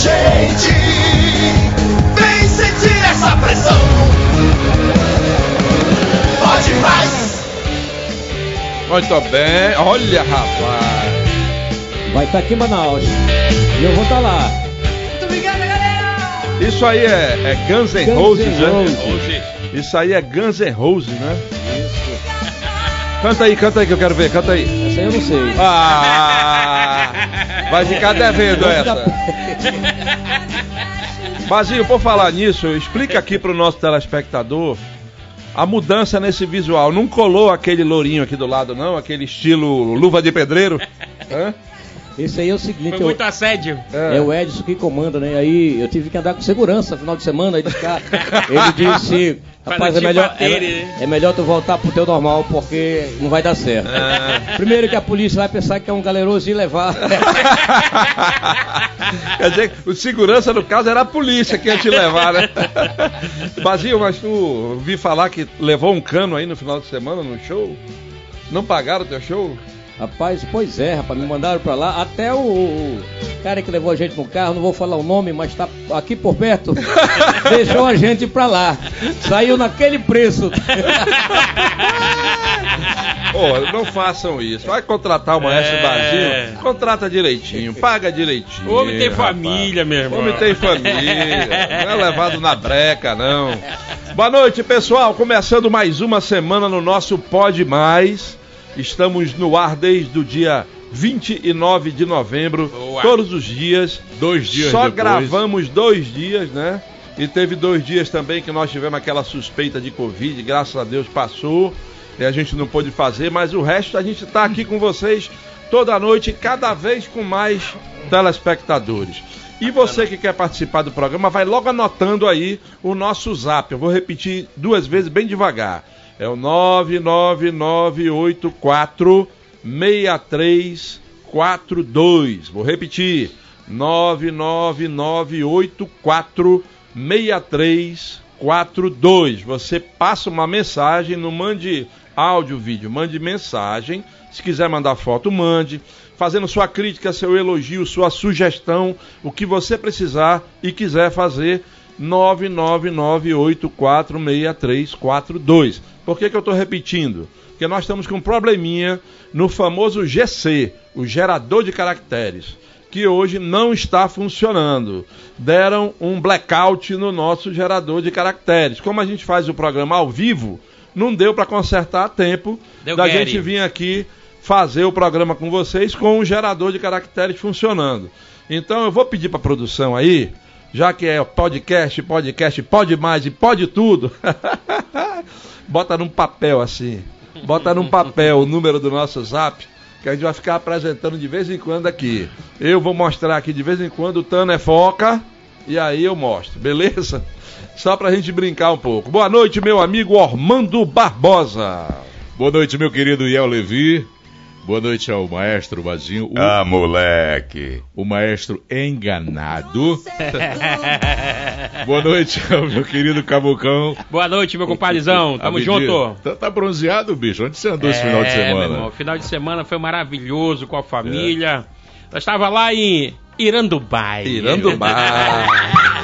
gente. Vem sentir essa pressão. Pode mais. Muito bem. Olha, rapaz. Vai estar aqui em Manaus. E eu vou estar lá. Muito obrigado, galera! Isso aí é, é Guns N' Roses, né? Roses. Isso aí é Guns N' Roses, né? Isso. Canta aí, canta aí que eu quero ver, canta aí. Essa aí eu não sei. Ah! Vai ficar devendo essa. Bazinho, por falar nisso, explica aqui pro nosso telespectador a mudança nesse visual. Não colou aquele lourinho aqui do lado, não? Aquele estilo luva de pedreiro? Hã? Esse aí é o seguinte, Foi eu- muito assédio. é. o Edson que comanda, né? Aí eu tive que andar com segurança no final de semana. Aí disse, cara, ele disse, rapaz, é melhor, é, né? é melhor tu voltar pro teu normal, porque não vai dar certo. É. Primeiro que a polícia vai pensar que é um galeroso e levar. Quer dizer, o segurança no caso era a polícia que ia te levar, né? Bazinho, mas tu vi falar que levou um cano aí no final de semana no show? Não pagaram o teu show? Rapaz, pois é, rapaz, me mandaram pra lá. Até o, o cara que levou a gente no carro, não vou falar o nome, mas tá aqui por perto, deixou a gente pra lá. Saiu naquele preço. Pô, não façam isso. Vai contratar o maestro É. Bazinho, contrata direitinho, paga direitinho. O homem tem rapaz. família, meu irmão. Homem tem família, não é levado na breca, não. Boa noite, pessoal. Começando mais uma semana no nosso Pode Mais. Estamos no ar desde o dia 29 de novembro, Boa. todos os dias. Dois dias Só depois. gravamos dois dias, né? E teve dois dias também que nós tivemos aquela suspeita de Covid, graças a Deus passou. E a gente não pôde fazer, mas o resto a gente está aqui com vocês toda noite, cada vez com mais telespectadores. E você que quer participar do programa, vai logo anotando aí o nosso zap. Eu vou repetir duas vezes bem devagar. É o 99984 6342. Vou repetir. 99984 6342. Você passa uma mensagem, não mande áudio, vídeo, mande mensagem. Se quiser mandar foto, mande. Fazendo sua crítica, seu elogio, sua sugestão, o que você precisar e quiser fazer. 999846342. Por que, que eu estou repetindo? Porque nós estamos com um probleminha no famoso GC, o gerador de caracteres, que hoje não está funcionando. Deram um blackout no nosso gerador de caracteres. Como a gente faz o programa ao vivo, não deu para consertar a tempo Deu da gente vir aqui fazer o programa com vocês com o gerador de caracteres funcionando. Então eu vou pedir para a produção aí, já que é podcast, podcast, pode mais e pode tudo. Bota num papel assim. Bota num papel o número do nosso zap, que a gente vai ficar apresentando de vez em quando aqui. Eu vou mostrar aqui de vez em quando o Tano é foca, e aí eu mostro, beleza? Só pra gente brincar um pouco. Boa noite, meu amigo Ormando Barbosa. Boa noite, meu querido Iel Levi. Boa noite ao maestro Bazinho. O, Ah, moleque. o maestro enganado. Boa noite ao meu querido Cabucão. Boa noite, meu compadrezão. Tamo junto. Tá, tá bronzeado, bicho? Onde você andou esse final de É, meu semana? irmão, o final de semana foi maravilhoso com a família. Nós estava lá em Irandubai.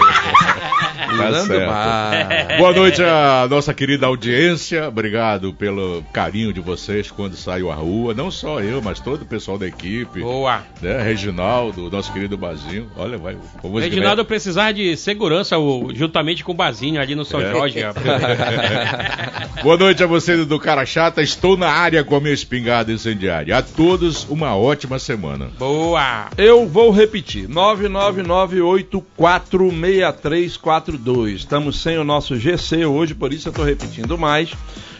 Tá. Boa noite à nossa querida audiência. Obrigado pelo carinho de vocês quando saiu à rua. Não só eu, mas todo o pessoal da equipe. Boa. Né? Reginaldo, nosso querido Bazinho. Olha, vai. Vamos Reginaldo precisar de segurança o- juntamente com o Bazinho ali no São É. Jorge. Boa noite a vocês do Cara Chata. Estou na área com a minha espingarda incendiária. A todos, uma ótima semana. Boa. Eu vou repetir: 999846342. Estamos sem o nosso GC hoje, por isso eu estou repetindo mais.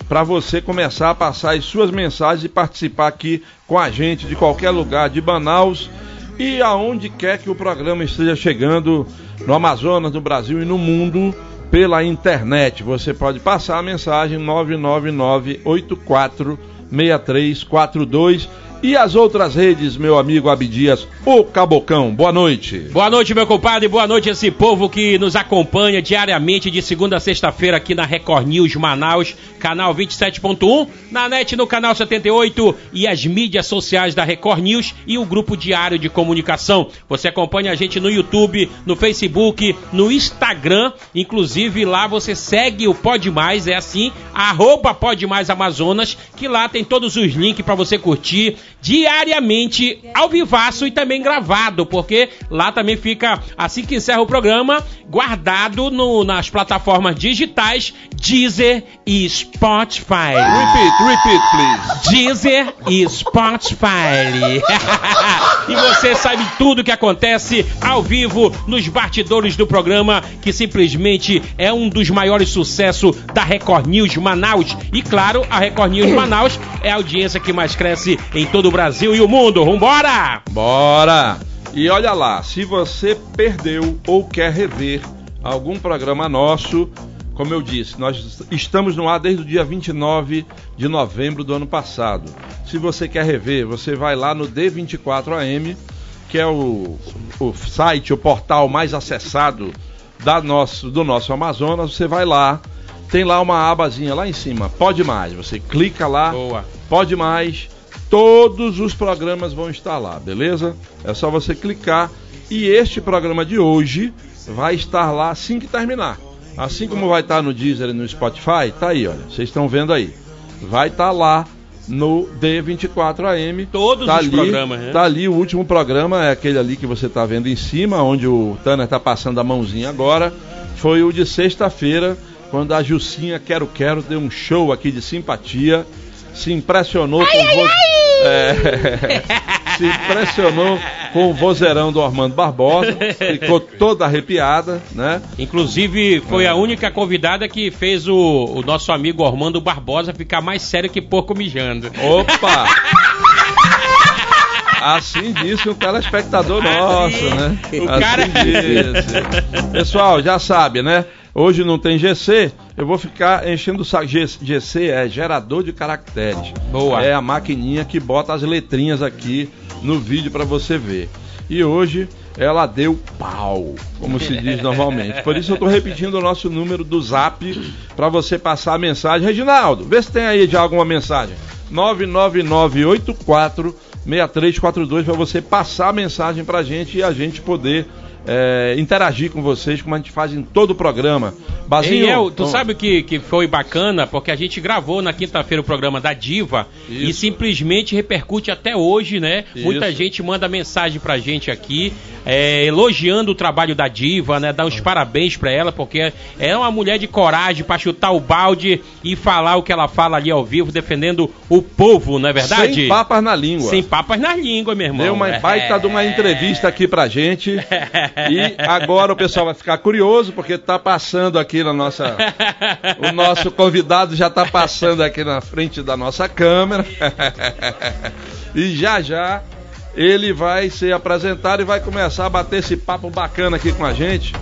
Para você começar a passar as suas mensagens e participar aqui com a gente de qualquer lugar de Manaus e aonde quer que o programa esteja chegando no Amazonas, no Brasil e no mundo pela internet. Você pode passar a mensagem 999846342 E as outras redes, meu amigo Abdias, o Cabocão. Boa noite. Boa noite, meu compadre. Boa noite, esse povo que nos acompanha diariamente de segunda a sexta-feira aqui na Record News Manaus, canal 27.1, na net no canal 78 e as mídias sociais da Record News e o grupo diário de comunicação. Você acompanha a gente no YouTube, no Facebook, no Instagram, inclusive lá você segue o Pode Mais, é assim, arroba Pode Mais Amazonas, que lá tem todos os links para você curtir diariamente ao vivaço e também gravado, porque lá também fica, assim que encerra o programa, guardado no, nas plataformas digitais Deezer e Spotify. Repeat, repeat, please. Deezer e Spotify. e você sabe tudo que acontece ao vivo nos bastidores do programa, que simplesmente é um dos maiores sucessos da Record News Manaus. E claro, a Record News Manaus é a audiência que mais cresce em todo o Brasil e o mundo. Vambora! Bora! E olha lá, se você perdeu ou quer rever algum programa nosso, como eu disse, nós estamos no ar desde o dia 29 de novembro do ano passado. Se você quer rever, você vai lá no D24AM, que é o, o site, o portal mais acessado da nosso, do nosso Amazonas. Você vai lá, tem lá uma abazinha lá em cima, Pode Mais. Você clica lá, Boa. Pode Mais. Todos os programas vão estar lá, beleza? É só você clicar. E este programa de hoje vai estar lá assim que terminar. Assim como vai estar no Deezer e no Spotify, tá aí, olha. Vocês estão vendo aí. Vai estar lá no D24AM. Todos tá os ali, programas, né? Tá ali o último programa, é aquele ali que você tá vendo em cima, onde o Tanner tá passando a mãozinha agora. Foi o de sexta-feira, quando a Jucinha Quero Quero deu um show aqui de simpatia. Se impressionou com o vo... É, se impressionou com o vozeirão do Armando Barbosa, ficou toda arrepiada, né? Inclusive, foi a única convidada que fez o, o nosso amigo Armando Barbosa ficar mais sério que porco mijando. Opa! Assim disse um telespectador nosso, né? o assim cara- disse. Pessoal, já sabe, né? Hoje não tem GC, eu vou ficar enchendo o saco. GC é gerador de caracteres. Boa. É a maquininha que bota as letrinhas aqui no vídeo para você ver. E hoje ela deu pau, como se diz normalmente. Por isso eu estou repetindo o nosso número do Zap para você passar a mensagem. Reginaldo, vê se tem aí já alguma mensagem. 99984 6342 para você passar a mensagem para a gente e a gente poder é, interagir com vocês, como a gente faz em todo o programa. Bazinho, Ei, El, tu então- sabe o que, que foi bacana? Porque a gente gravou na quinta-feira o programa da Diva e Isso. simplesmente repercute até hoje, né? Muita Isso. gente manda mensagem pra gente aqui, é, elogiando o trabalho da Diva, né? Dá uns parabéns pra ela, porque é uma mulher de coragem pra chutar o balde e falar o que ela fala ali ao vivo, defendendo o povo, não é verdade? Sem papas na língua. Sem papas na língua, meu irmão. Deu uma É. baita de uma entrevista aqui pra gente. E agora o pessoal vai ficar curioso, porque tá passando aqui na nossa. O nosso convidado já tá passando aqui na frente da nossa câmera. E já já ele vai ser apresentado e vai começar a bater esse papo bacana aqui com a gente.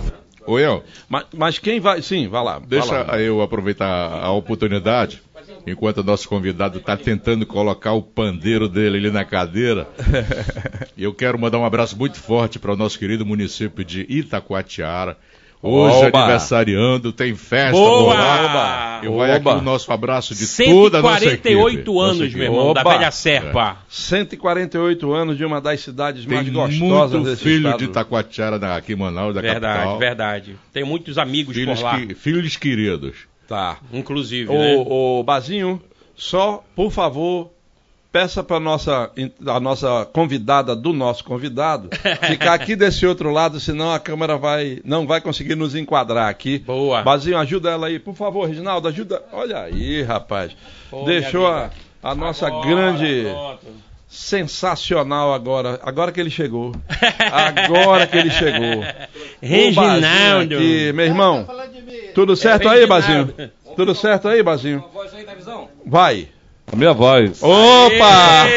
Ô, El, Mas, mas quem vai. Sim, vai lá. vai deixa lá. eu aproveitar a oportunidade, enquanto o nosso convidado está tentando colocar o pandeiro dele ali na cadeira. Eu quero mandar um abraço muito forte para o nosso querido município de Itacoatiara. Hoje Oba! aniversariando, tem festa Boa! lá. E vai aqui Oba! o nosso abraço de toda a nossa equipe. 148 anos, Nossa meu irmão, da Oba! velha Serpa. 148 anos de uma das cidades Tem mais gostosas muito desse filho estado. de Itacoatiara aqui em Manaus, da Verdade, capital. verdade. Tem muitos amigos Filhos, por lá, que- filhos queridos. Tá. inclusive, né? Ô, ô, Bazinho, só, por favor, peça para nossa a nossa convidada do nosso convidado ficar aqui desse outro lado, senão a câmera vai não vai conseguir nos enquadrar aqui. Boa. Bazinho, ajuda ela aí, por favor, Reginaldo, ajuda. Olha aí, rapaz. Pô, Deixou a, a nossa Agora, grande pronto. sensacional agora, agora que ele chegou. Agora que ele chegou. O Reginaldo. Aqui, meu irmão. Tudo certo aí, Bazinho? Tudo certo aí, Bazinho? Vai. A minha voz. Opa!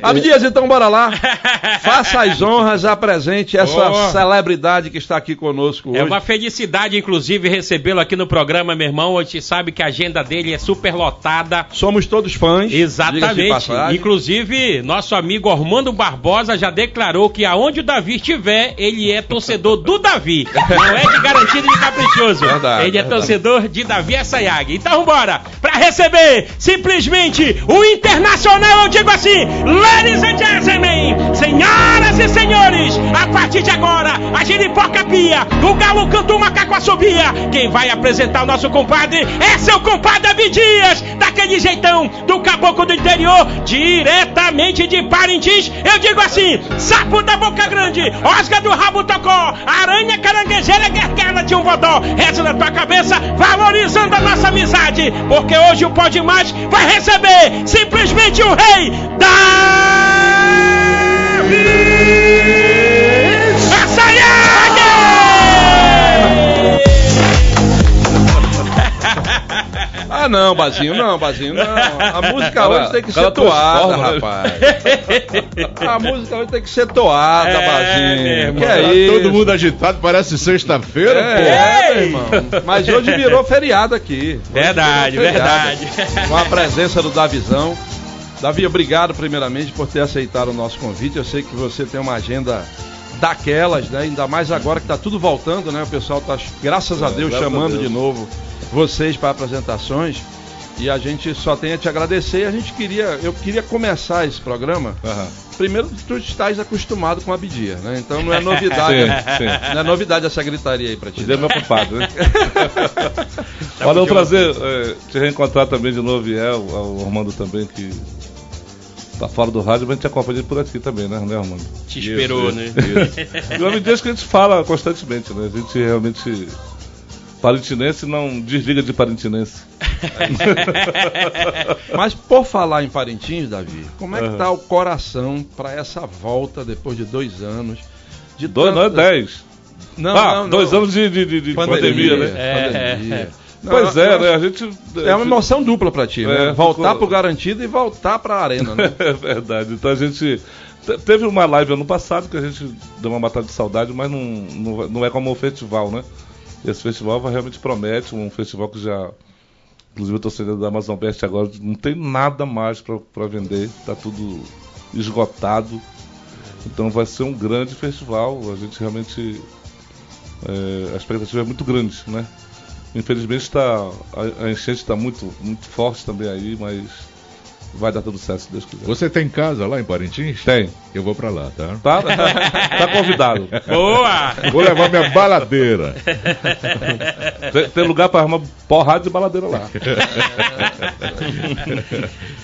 Abdias, então bora lá. Faça as honras, apresente essa Oh. celebridade que está aqui conosco hoje. É uma felicidade, inclusive, recebê-lo aqui no programa, meu irmão. A gente sabe que a agenda dele é super lotada. Somos todos fãs. Exatamente. Inclusive, nosso amigo Armando Barbosa já declarou que aonde o Davi estiver, ele é torcedor do Davi. Não é de garantido e de caprichoso. Verdade, ele é verdade. torcedor de Davi Assayag. Então, bora para receber simplesmente o Internacional, eu digo assim, ladies and gentlemen, senhoras e senhores, a partir de agora, a giripoca pia, o galo canta o macaco assobia. Quem vai apresentar o nosso compadre é seu compadre Abidias, daquele jeitão do caboclo do interior, diretamente de Parintins. Eu digo assim, sapo da boca grande, osga do rabo tocó, aranha caranguejeira guerguela de um vodó. Reza na tua cabeça, valorizando a nossa amizade, porque hoje o Pode Mais vai receber simplesmente o rei Davi Ah, não, Bazinho, não, Bazinho, não. A música hoje tem que ser toada, rapaz. A música hoje tem que ser toada, É, Bazinho. Que é Tá isso? todo mundo agitado, parece sexta-feira, pô. É, meu irmão. Mas hoje virou feriado aqui. Hoje Verdade, feriado. verdade. Com a presença do Davizão. Davi, obrigado primeiramente por ter aceitado o nosso convite. Eu sei que você tem uma agenda daquelas, né? Ainda mais agora que tá tudo voltando, né? O pessoal tá, graças a É, Deus, graças a chamando Deus. de novo vocês para apresentações. E a gente só tem a te agradecer. A gente queria, eu queria começar esse programa. Aham. Primeiro, tu estás acostumado com a Abdia, né? Então não é novidade. Sim, sim. Não é novidade essa gritaria aí pra ti. Você é meu culpado, né? Tá Olha, é um muito prazer é, te reencontrar também de novo, e é, o Armando também, que tá fora do rádio, mas a gente acompanha ele por aqui também, né, né Armando? Te esperou, né? E o nome Deus que a gente fala constantemente, né? A gente realmente. Parintinense não desliga de parintinense. Mas por falar em Parintins, Davi, como é que Aham. tá o coração para essa volta depois de dois anos? De Dois, não é dez. Não, ah, não, não. dois anos de, de, de- de pandemia, né? É, pandemia. é. Não, pois é, né? A gente. É uma emoção dupla pra ti, né? É, Voltar ficou- pro garantido e voltar pra arena, né? É verdade. Então a gente. te- Teve uma live ano passado que a gente deu uma batalha de saudade, mas não, não, não é como o festival, né? Esse festival realmente promete, um festival que já. Inclusive eu tô saindo da Amazon Best agora, não tem nada mais para vender, tá tudo esgotado. Então vai ser um grande festival, a gente realmente. é, a expectativa é muito grande, né? Infelizmente tá, a, a enchente está muito, muito forte também aí, mas vai dar tudo certo se Deus quiser. Você tem casa lá em Parintins? Tem. Eu vou pra lá, tá? Tá, tá convidado. Boa! Vou levar minha baladeira. Tem, tem lugar para arrumar porrada de baladeira lá.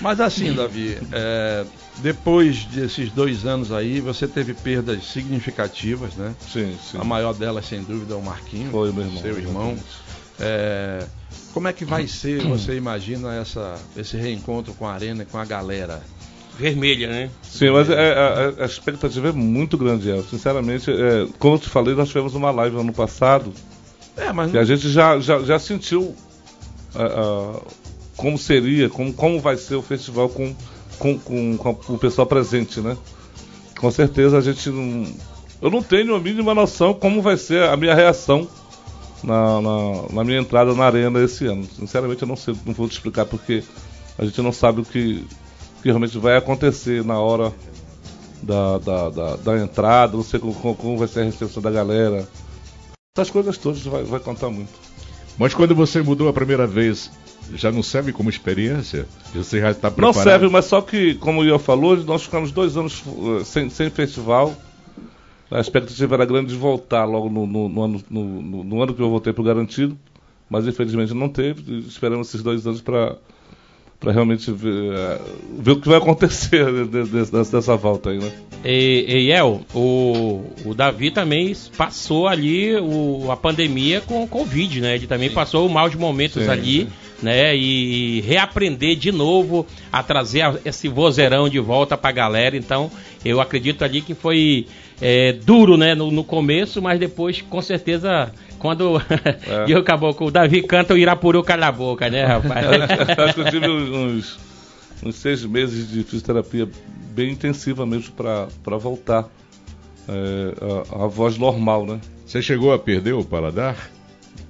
Mas assim, Davi, é, depois desses dois anos aí, você teve perdas significativas, né? Sim, sim. A maior delas, sem dúvida, é o Marquinho, Foi meu irmão. seu irmão. exatamente. É, como é que vai ser, você imagina, essa, esse reencontro com a arena e com a galera? Vermelha, né? Sim, mas é, a, a expectativa é muito grande, El. Sinceramente, é, como eu te falei, nós tivemos uma live ano passado É, mas que a gente já, já, já sentiu ah, ah, como seria, como, como vai ser o festival com, com, com, com o pessoal presente, né? Com certeza a gente não. Eu não tenho a mínima noção como vai ser a minha reação na, na, na minha entrada na arena esse ano. Sinceramente eu não sei, não vou te explicar porque a gente não sabe o que, que realmente vai acontecer na hora da, da, da, da entrada, não sei como, como- vai ser a recepção da galera. Essas coisas todas vai, vai contar muito. Mas quando você mudou a primeira vez, já não serve como experiência? Você já está Não preparado? serve, mas só que, como o Ian falou, nós ficamos dois anos uh, sem, sem festival. A expectativa era grande de voltar logo no, no- no ano, no- no- no ano que eu voltei para o Garantido, mas infelizmente não teve. Esperamos esses dois anos para realmente ver, eh, ver o que vai acontecer de- de- dessa, dessa volta aí, né? E, e El, o, o Davi também passou ali o, a pandemia com o Covid, né? Ele também passou maus momentos Sim, ali, sim. Né? E reaprender de novo a trazer a- esse vozeirão de volta pra galera. Então, eu acredito ali que foi é, duro, né? No, no começo, mas depois, com certeza, quando e o caboclo, o Davi canta o Irapuru cala a boca, né, rapaz? Acho que eu tive uns, uns seis meses de fisioterapia bem intensiva mesmo para voltar é, a, a voz normal, né? Você chegou a perder o paladar?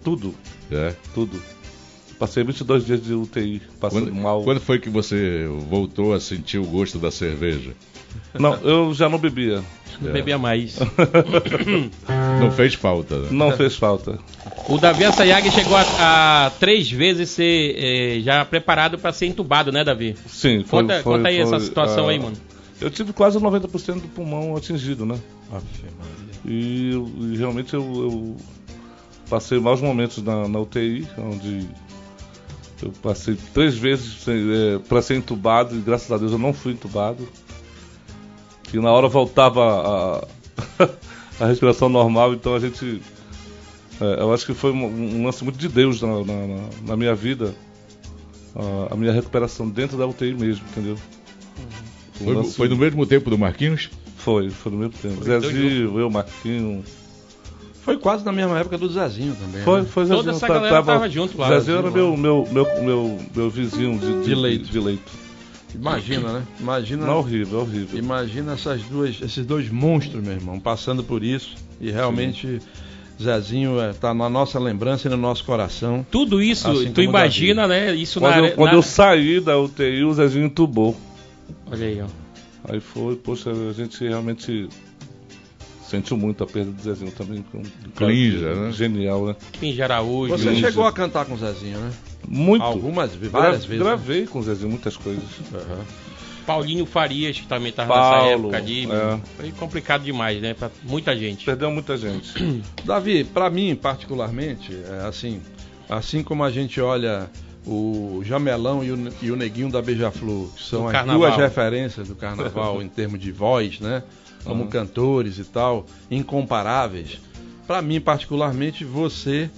Tudo, É. tudo. Passei 22 dias de UTI, passei Quando, mal. quando foi que você voltou a sentir o gosto da cerveja? Não, eu já não bebia. Não bebia mais. Não fez falta, né? Não fez falta. O Davi Assayag chegou a, a três vezes ser eh, já preparado para ser entubado, né, Davi? Sim, foi, Conta, foi- conta aí foi, essa situação ah, aí, mano. Eu tive quase 90% do pulmão atingido, né? E, e realmente eu, eu passei maus momentos na, na UTI, onde eu passei três vezes para ser entubado e graças a Deus eu não fui entubado. E na hora voltava a, a respiração normal, então a gente. é, eu acho que foi um, um lance muito de Deus na, na- na- minha vida. A, a minha recuperação dentro da UTI mesmo, entendeu? Um Foi, lance- foi no mesmo tempo do Marquinhos? foi, foi no mesmo tempo. Foi dois Zezinho, eu, Marquinho. Foi quase na mesma época do Zezinho também. Foi, né? foi Toda Zezinho. essa tá- galera tava junto lá. Zezinho era meu, meu, meu, meu, meu vizinho de, De leito. De leito. Imagina, né? Imagina. Não, horrível, horrível. Imagina essas duas, esses dois monstros, meu irmão, passando por isso. E realmente Zezinho está na nossa lembrança e no nosso coração. Tudo isso, Assim tu imagina, né? Isso Quando, na, eu, quando na- eu saí da UTI, o Zezinho entubou. Olha aí, ó. Aí foi, poxa, a gente realmente sentiu muito a perda do Zezinho também. que é um Clinja, né? Genial, né? Kim Araújo. Você Isso. chegou a cantar com o Zezinho, né? Muito. Algumas, Gra- várias vezes. né? Gravei com o Zezinho muitas coisas. Aham. Paulinho Farias, que também tava nessa época ali. é. Foi complicado demais, né? Pra muita gente. Perdeu muita gente. Davi, para mim particularmente, é assim, assim como a gente olha o Jamelão e o, e o Neguinho da Beija-Flor, que são as duas referências do carnaval em termos de voz, né? Como cantores e tal, incomparáveis. Para mim particularmente, você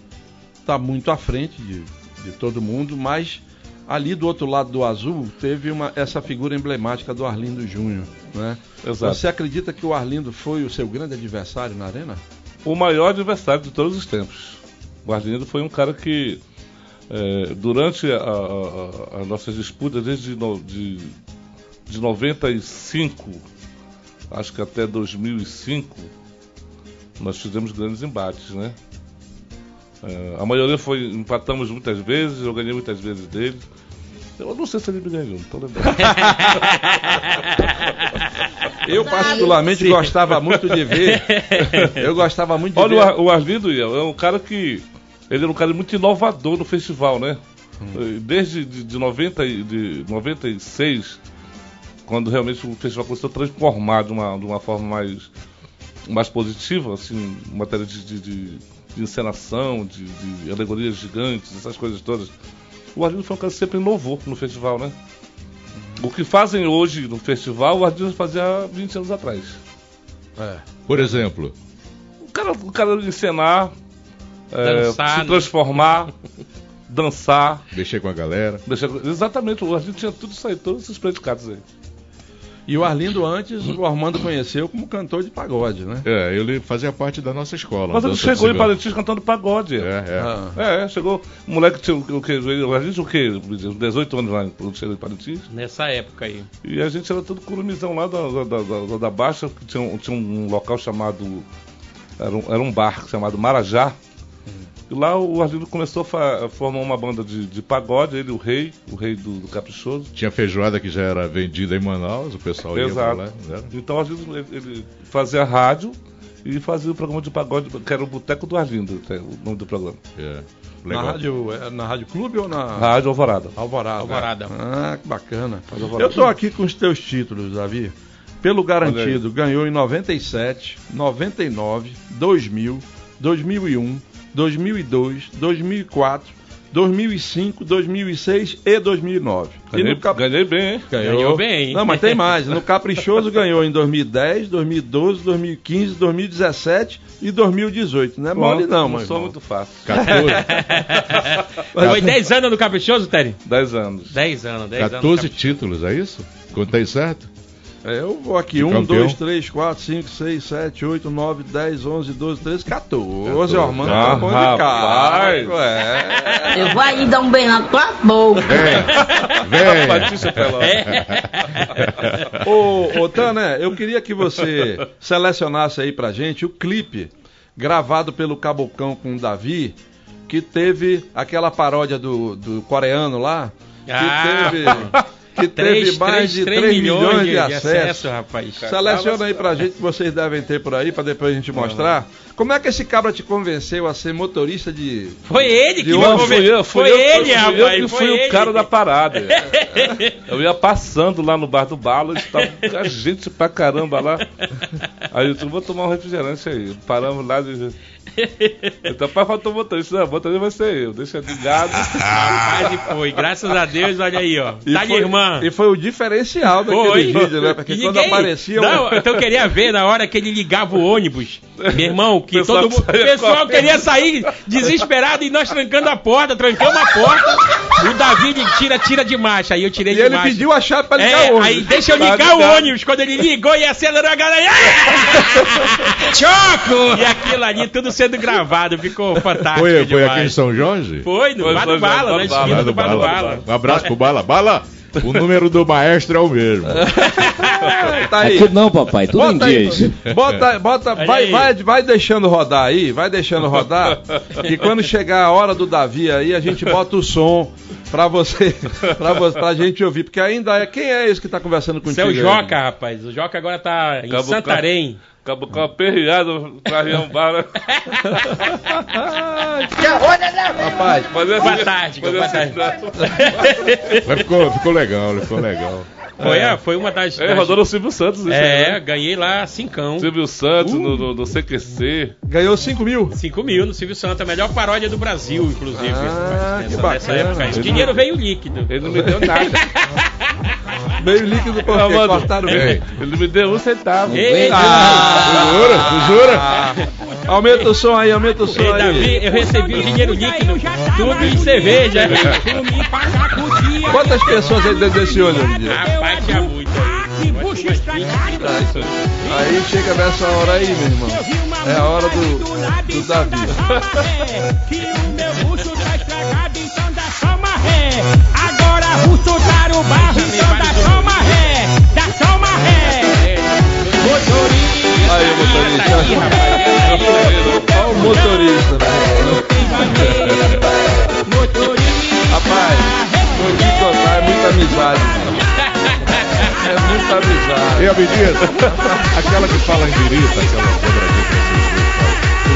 está muito à frente de, de todo mundo, mas ali do outro lado do azul teve uma, essa figura emblemática do Arlindo Júnior, né? Exato. Você acredita que o Arlindo foi o seu grande adversário na arena? o maior adversário de todos os tempos. O Arlindo foi um cara que, é, durante as nossas disputas, desde no, de, de 95, acho que até 2005, nós fizemos grandes embates, né? É, a maioria foi, empatamos muitas vezes, eu ganhei muitas vezes dele. Eu não sei se ele me ganhou, não tô lembrando. Eu particularmente gostava muito de ver. Eu gostava muito de Olha, o, ver. Ar- o Arlindo é um cara que. Ele era um cara muito inovador no festival, né? Eh, Desde de, de 90, e- de 96, quando realmente o festival começou a transformar de uma, de uma forma mais, mais positiva, assim, em matéria de, de, de- de encenação, de, de alegorias gigantes, essas coisas todas. O Arlindo foi um cara que sempre inovou no festival, né? O que fazem hoje no festival, o Arlindo fazia há 20 anos atrás. É. Por exemplo, O cara, o cara encenar, é, Dançar, se né? transformar, dançar. mexer com a galera. deixar- exatamente, a gente tinha tudo isso aí, todos esses predicados aí. E o Arlindo antes, o Armando conheceu como cantor de pagode, né? É, ele fazia parte da nossa escola. Mas ele chegou em. Parintins cantando pagode. É, é. Ah. É, é, chegou. O moleque tinha o que? A gente o quê? 18 anos lá quando chegou em Parintins. Nessa época aí. E a gente era todo curumizão lá da, da, da, da- da Baixa, que tinha, um- tinha um local chamado. Era um, era um bar chamado Marajá. E lá o Arlindo começou a, formar uma banda de, de pagode, ele, o rei, o rei do, do Caprichoso. Tinha feijoada que já era vendida em Manaus, o pessoal ia Exato. pra lá. né? Então o Arlindo ele, ele fazia rádio e fazia o programa de pagode, que era o Boteco do Arlindo, o nome do programa. É, Na legal. rádio, é, na rádio Clube ou na Rádio Alvorada. Alvorada? Alvorada. Ah, que bacana. Alvorada. Eu tô aqui com os teus títulos, Davi. Pelo garantido, ganhou em 97, 99, 2000, 2001, 2002, 2004, 2005, 2006 e 2009. E Ganhei, no Cap- ganhei bem, hein? Ganhou bem, hein? Não, mas tem mais. No Caprichoso ganhou em 2010, 2012, 2015, 2017 e 2018. Não é mole não, não mano. sou muito fácil. 14, Foi 10 anos no Caprichoso, Terry? 10 anos. 10 anos, 10 anos. no 14 Caprichoso. títulos, é isso? Contei certo? É, eu vou aqui. De 1, campeão. 2, 3, 4, 5, 6, 7, 8, 9, 10, 11, 12, 13, 14. O Armando Ah, tá bom de cara. É. Eu vou aí dar um bem na tua boca. Vem. Patrícia Peló. Ô, ô Tana, eu queria que você selecionasse aí pra gente o clipe gravado pelo Cabocão com o Davi, que teve aquela paródia do, do coreano lá, que Ah. teve, que teve Três, mais três, de três 3 milhões, de, de acessos. acesso, rapaz. Seleciona aí pra gente que vocês devem ter por aí, pra depois a gente mostrar. Como é que esse cabra te convenceu a ser motorista de. Foi ele que me onde Não, conven- fui eu, fui Foi eu, ele, fui eu rapaz. que foi fui o cara da parada. Eu ia passando lá no bar do Balo, estava com a gente pra caramba lá. Aí eu disse, vou tomar um refrigerante aí. Paramos lá e então, pai, faltou o motorista. Não, o motorista vai ser eu, deixa ligado. Rapaz, e foi. Graças a Deus, olha aí, ó. E tá de foi- irmã. E foi o diferencial daquele Foi. vídeo, né? Porque E quando ninguém- aparecia. Não, então eu queria ver na hora que ele ligava o ônibus. Meu irmão, que pessoal todo mundo. O pessoal queria sair desesperado e nós trancando a porta, trancamos a porta. O David tira, tira de marcha. Aí eu tirei E de ele marcha. pediu a chave pra ligar É, o ônibus. aí deixa eu Tá ligar o ônibus. Quando ele ligou e acelerou a galera. Choco! E aquilo ali tudo sendo gravado, ficou fantástico. Foi, foi aqui em São Jorge? Foi, no Bar do Bala, na esquina do Bar do Bala. Um abraço pro Bala. Bala, o número do maestro é o mesmo. Tá aí. Aqui não, papai, tudo em Bota aí, dias. bota, bota, Olha vai, aí. vai, vai deixando rodar aí, vai deixando rodar. e quando chegar a hora do Davi aí, a gente bota o som pra você, pra, você, pra gente ouvir. Porque ainda é. Quem é esse que tá conversando Isso contigo? é o aí? Joca, rapaz. O Joca agora tá em Acabou Santarém. Acabou com a perreada pra ir um bar. Rapaz, Fazer Boa assim- tarde, fazer boa assim- Mas ficou, ficou legal, ficou legal. Foi, é, foi uma das. É, das- rodou no Silvio Santos. isso aí, É, né? ganhei lá cincão. Silvio Santos, no, no, no CQC. ganhou 5 mil. 5 mil no Silvio Santos, a melhor paródia do Brasil, inclusive. Ah, que nessa, bacana. época. aí. O dinheiro veio líquido. Ele não me deu nada. Meio líquido porque Ah, mano, cortaram bem. Ele me deu um centavo. Ei, Ah, Jura? Jura? aumenta o som aí, aumenta o som Ei, aí. Davi, eu recebi o dinheiro líquido, tudo em cerveja. Quantas pessoas aí dentro desse ônibus? Diego? Rapaz, tinha muito aí. Aí chega nessa hora aí, meu irmão. É a hora do, do Davi. Que o meu bucho tá estragado, então dá só uma ré. Agora russo dar o barro, Aí, o motorista. Tá rapaz. Olha o motorista? Rapaz, vou te contar, é muita amizade. É muita amizade. E a medida? Aquela que fala em birita, aquela dobradinha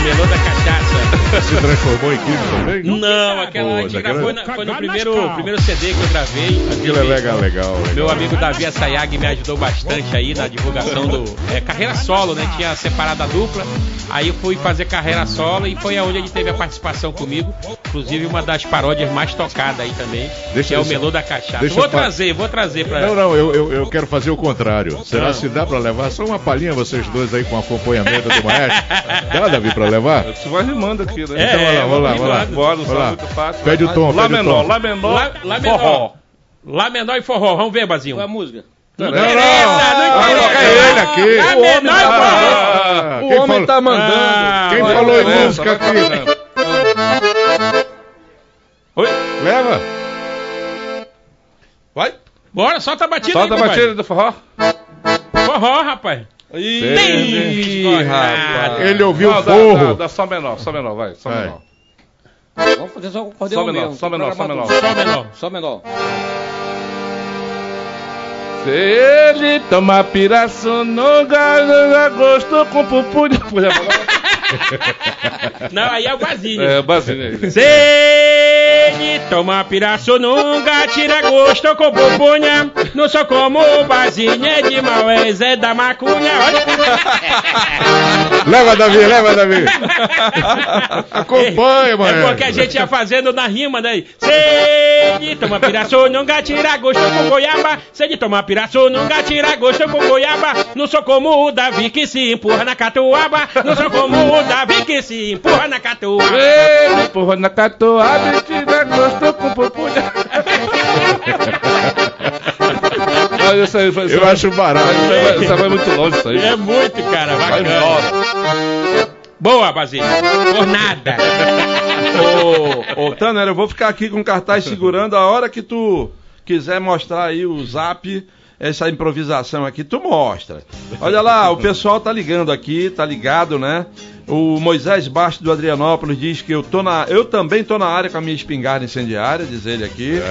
melô da cachaça. Se transformou em química também? Não, aquela Pô, a gente daquela- gravou na- foi no primeiro, primeiro CD que eu gravei. Aquilo é legal, legal. legal. Meu amigo Davi Assayag me ajudou bastante aí na divulgação do é, carreira solo, né? Tinha separado a dupla. Aí eu fui fazer carreira solo e foi aonde ele teve a participação comigo. Inclusive uma das paródias mais tocadas aí também. Deixa que é eu o Melô da Cachaça. deixa Vou trazer, vou trazer pra. Não, não, eu, eu, eu quero fazer o contrário. Será Ah. se dá pra levar só uma palhinha vocês dois aí com acompanhamento do maestro? Dá, Davi, pra levar? Você vai rimando aqui, né? É, Então, vai lá, vamos lá, vamos lá. Vamos lá. sabe muito fácil. Pede o tom, Lá pede o menor, tom. lá menor, Lá, lá forró. menor. Lá menor e forró. Vamos ver, Bazinho. Qual é a música? Não, Não, não. interessa, não Ah, interessa. é ele aqui. Lá O menor e forró. Ah, O homem falou- tá mandando. Ah, Quem olha, falou em música aqui? Oi? Leva. Vai? Bora, solta a batida Solta a aí, batida do forró. Forró, rapaz. Ih, Ih, rapaz. Ele ouviu o dá, forro. dá, dá só menor, só menor, vai, só Vai. menor. Vamos fazer só o acordeão Só menor, mesmo. só menor, só menor. Só menor. Só menor. Se ele toma pirassununga, no gosto com pupunha. Não, aí é o Bazinho. É, basinha aí. Se ele toma pirassununga, tira gosto com pupunha. Não sou como o Bazinho, é de mal, é Zé da Macunha. Olha. Leva, Davi, leva, Davi. Acompanha, É mano. porque a gente ia fazendo na rima, né? Se ele toma pirassununga, tira gosto com goiaba. Se ele toma pirassununga, tira gosto com goiaba. Não sou como o Davi que se empurra na catuaba. Não sou como o Davi que se empurra na catuaba. Ele porra na catoada e tira gosto com pupunha. Aí isso aí, vai- Eu vai- acho barato. Isso aí vai, isso vai muito longe, isso aí. É muito, cara, Vai bacana. embora. Boa, Basílio. Por nada. Ô, ô Tanner, eu vou ficar aqui com o cartaz segurando a hora que tu quiser mostrar aí o zap, essa improvisação aqui, tu mostra. Olha lá, o pessoal tá ligando aqui, tá ligado, né? O Moisés Bastos do Adrianópolis diz que eu tô na, eu também tô na área com a minha espingarda incendiária, diz ele aqui.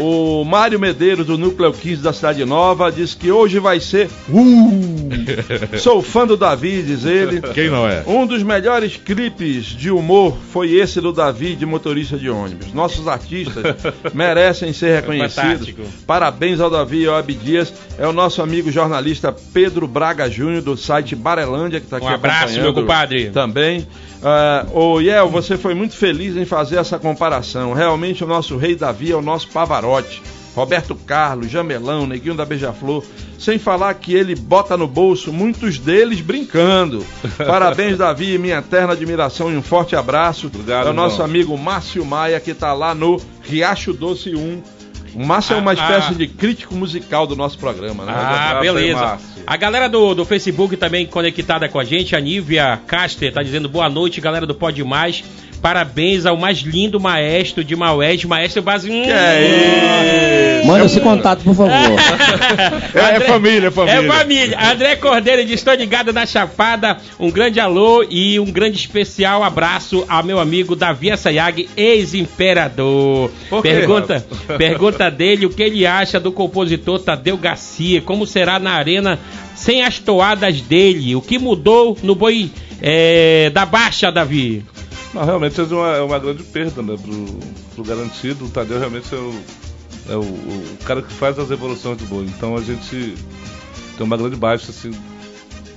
O, o Mário Medeiros do Núcleo 15 da Cidade Nova diz que hoje vai ser uh! Sou fã do Davi, diz ele. Quem não é? Um dos melhores clipes de humor foi esse do Davi de motorista de ônibus. Nossos artistas merecem ser reconhecidos. Fantástico. Parabéns ao Davi e ao Abdias. É o nosso amigo jornalista Pedro Braga Júnior do site Barelândia que está aqui Um abraço, meu compadre. Também. Ah, Ô Yel, você foi muito feliz em fazer essa comparação. Realmente o nosso rei Davi é o nosso Pavarotti. Roberto Carlos, Jamelão, Neguinho da Beija-Flor. Sem falar que ele bota no bolso muitos deles brincando. Parabéns, Davi, minha eterna admiração e um forte abraço. Obrigado, é o nosso irmão. amigo Márcio Maia, que está lá no Riacho Doce 1. O Márcio é uma Ah, espécie ah. de crítico musical do nosso programa, né? Ah, beleza. A galera do, do Facebook também conectada com a gente, a Nívia Caster tá dizendo boa noite, galera do Pode Mais. Parabéns ao mais lindo maestro de Maués, maestro Base. Que é isso? Manda esse contato, por favor. É, é família, é família. É família. André Cordeiro diz: Estou ligado na Chapada. Um grande alô e um grande especial abraço ao meu amigo Davi Assayag, ex-imperador. Pergunta, pergunta dele o que ele acha do compositor Tadeu Garcia. Como será na arena sem as toadas dele? O que mudou no boi é, da Baixa, Davi? Não, realmente é uma, é uma grande perda, né, pro, pro garantido. O Tadeu realmente é, o, é o, o cara que faz as evoluções do boi. Então a gente tem uma grande baixa, assim.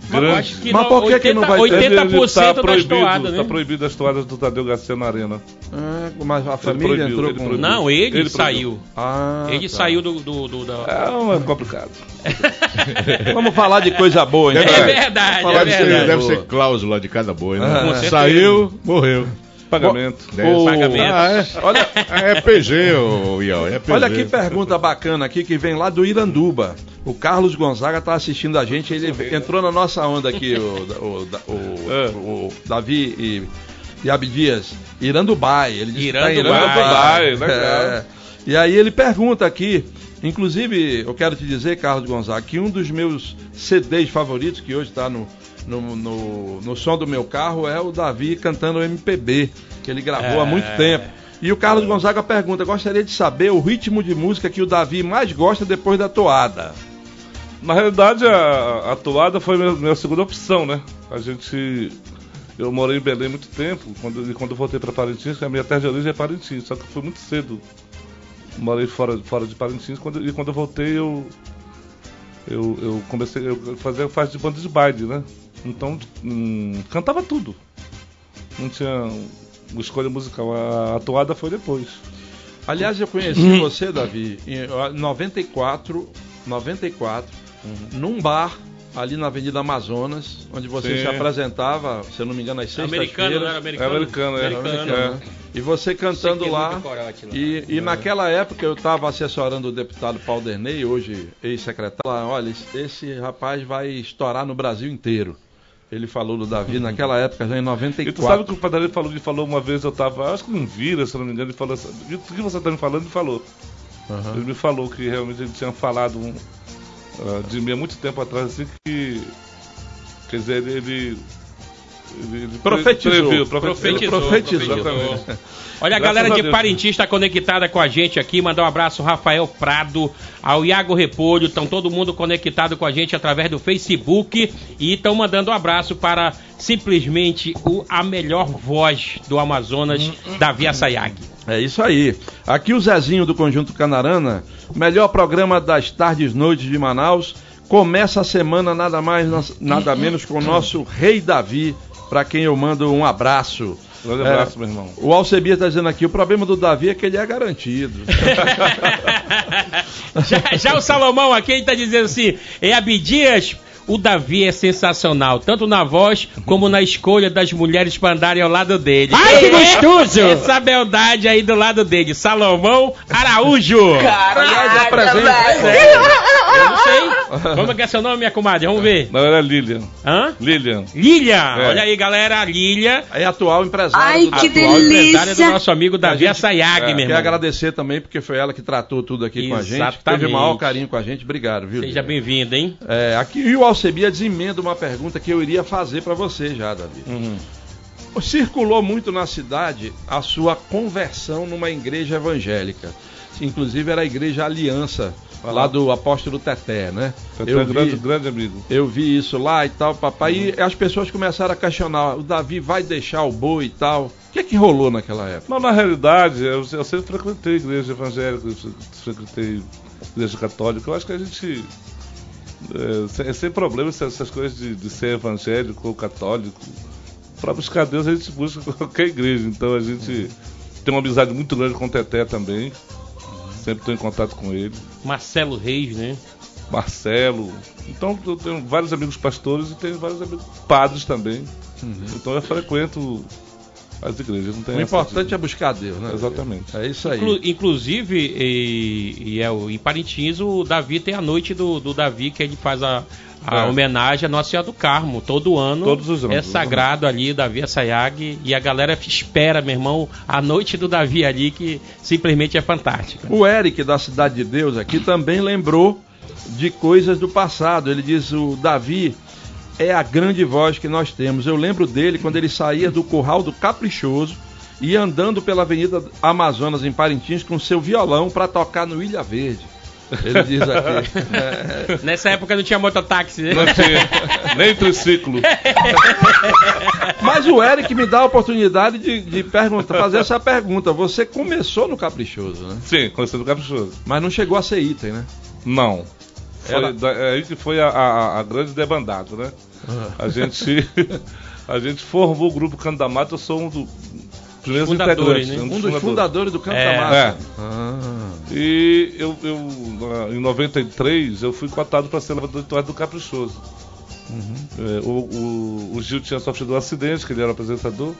Mas grande. Mas no- por que que não vai ter? 80% Ele- ele tá das toadas, né? Tá proibido as toadas do Tadeu Garcia na arena. Ah, mas a Ele família proibiu, entrou ele com... proibiu. Não, ele, Ele saiu. Ah, Ele tá. saiu do. do, do- da- É, um- é complicado. Vamos falar de coisa boa, então. É verdade, é Deve, ser, verdade. deve ser cláusula de cada boi, né? Ah. Saiu, morreu. Pagamento. O- Pagamento. Ah, é? Olha, É PG, ô Ial, é PG. olha que pergunta bacana aqui que vem lá do Iranduba. O Carlos Gonzaga tá assistindo a gente, ele entrou na nossa onda aqui, o, o, o- É. o Davi e, e Abdias. Irandubai, ele disse que tá Irandubai. Irandubai, legal. É. E aí ele pergunta aqui, inclusive, eu quero te dizer, Carlos Gonzaga, que um dos meus CDs favoritos, que hoje está no, no, no, no som do meu carro, é o Davi cantando MPB, que ele gravou há muito É. tempo. E o Carlos Gonzaga pergunta: gostaria de saber o ritmo de música que o Davi mais gosta depois da toada. Na realidade, a, a toada foi minha, minha segunda opção, né? A gente. Eu morei em Belém muito tempo, quando, e quando eu voltei para Parintins, que a minha terra de origem é Parintins, só que foi muito cedo. Morei fora, fora de Parintins, quando, e quando eu voltei eu. Eu, eu comecei a fazer fase de banda de baile, né? Então, hum, cantava tudo. Não tinha uma escolha musical. A, a toada foi depois. Aliás, eu conheci você, Davi, em ó, 94, 94, num bar ali na Avenida Amazonas, onde você Sim. se apresentava, se eu não me engano, às Americano, não era sextas-feiras. americano? É americano, é. É. E você cantando é lá. corote. E, e naquela época eu estava assessorando o deputado Paulo Derney, hoje ex-secretário. Olha, esse, esse rapaz vai estourar no Brasil inteiro. Ele falou do Davi naquela época, já em E tu 94. sabe que o Padarelli falou, ele falou uma vez, eu tava, acho que não vira, se não me engano, ele falou assim, o que você tá me falando, ele falou. Aham. Ele me falou que realmente ele tinha falado um, ah, de mim há muito tempo atrás, assim, que. Quer dizer, ele Profetizou. previu, Profetizou, profetizou. Exatamente. Olha a Graças galera a de. Parintins está conectada com a gente aqui. Mandar um abraço ao Rafael Prado, ao Iago Repolho. Estão todo mundo conectado com a gente através do Facebook. E estão mandando um abraço para simplesmente o, a melhor voz do Amazonas, Davi Assayag. É isso aí. Aqui o Zezinho do Conjunto Canarana, melhor programa das tardes noites de Manaus. Começa a semana nada mais, nada menos com o nosso Rei Davi, para quem eu mando um abraço. Grande É, abraço, meu irmão. O Alcebia está dizendo aqui, o problema do Davi é que ele é garantido. já, já o Salomão aqui está dizendo assim: é Abdias, o Davi é sensacional, tanto na voz como na escolha das mulheres para andarem ao lado dele. Ai, que é gostoso! Essa beldade aí do lado dele, Salomão Araújo. Aliás, Caraca, apresenta. Eu não sei. Como é que é seu nome, minha comadre? Vamos ver. Não, era Lilian. Hã? Lilian. Lilia. É. Olha aí, galera. Lilia. É atual empresária Ai, do que atual empresária do delícia. nosso amigo Davi A gente- Assayag, É, meu quero irmão. agradecer também, porque foi ela que tratou tudo aqui com a gente. Exatamente. Teve o maior carinho com a gente. Obrigado, viu? Seja bem-vindo, hein? É, aqui e o Alcebiades emenda uma pergunta que eu iria fazer para você já, Davi. Uhum. Circulou muito na cidade a sua conversão numa igreja evangélica. Inclusive era a igreja Aliança, lá do apóstolo Teté, né? Você Eu é um grande, grande amigo. eu vi isso lá e tal, papai. E as pessoas começaram a questionar: o Davi vai deixar o boi e tal. O que é que rolou naquela época? Não, na realidade, eu, eu sempre frequentei igreja evangélica, frequentei igreja católica. Eu acho que a gente. É, sem, sem problema essas, coisas de, de ser evangélico ou católico. Para buscar Deus a gente busca qualquer igreja. Então a gente tem uma amizade muito grande com o Teté também. Sempre estou em contato com ele. Marcelo Reis, né? Marcelo. Então eu tenho vários amigos pastores e tenho vários amigos padres também. Então eu frequento as igrejas. Não tem O importante de- é buscar Deus, né? Exatamente. É isso aí. Inclu- inclusive, e, e é, o- em Parintins, o Davi tem a noite do, do Davi, que ele faz a, a É. homenagem à Nossa Senhora do Carmo. Todo ano Todos os anos. é sagrado ali, Davi Assayag, e a galera espera, meu irmão, a noite do Davi ali, que simplesmente é fantástica. O Eric da Cidade de Deus aqui também lembrou de coisas do passado. Ele diz: o Davi é a grande voz que nós temos. Eu lembro dele quando ele saía do Curral do Caprichoso e andando pela Avenida Amazonas em Parintins com seu violão para tocar no Ilha Verde. Ele diz aqui. Nessa época não tinha mototáxi, né? Não tinha nem triciclo. Mas o Eric me dá a oportunidade de, de perguntar, fazer essa pergunta. Você começou no Caprichoso, né? Sim, conhecido caprichoso. Mas não chegou a ser item, né? Não. Foi Era- da- é aí que foi a, a- a grande debandada, né? A gente a gente formou o grupo Canto da Mata, eu sou um dos primeiros Fundadores, integrantes. né? Um dos fundadores do Canto É. da Massa. É. Ah. E eu, eu na- em 93 eu fui cotado para ser levador do Caprichoso. É, o, o- o Gil tinha sofrido um acidente, que ele era apresentador.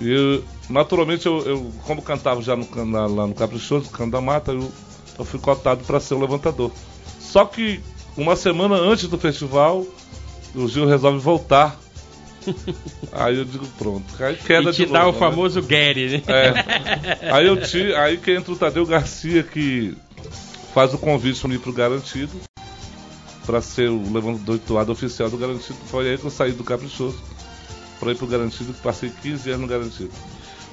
E eu- naturalmente eu, eu, como cantava já no, na- lá no Caprichoso, Canto da Mata, eu, eu fui cotado para ser o levantador. Só que uma semana antes do festival, o Gil resolve voltar. Aí eu digo, pronto, aí queda E te de dá o novo, né? famoso Gary, né? É. Aí eu te, aí que entra o Tadeu Garcia que faz o convite para mim pro Garantido para ser o toada oficial do Garantido. Foi aí que eu saí do Caprichoso para ir pro Garantido, que passei 15 anos no Garantido.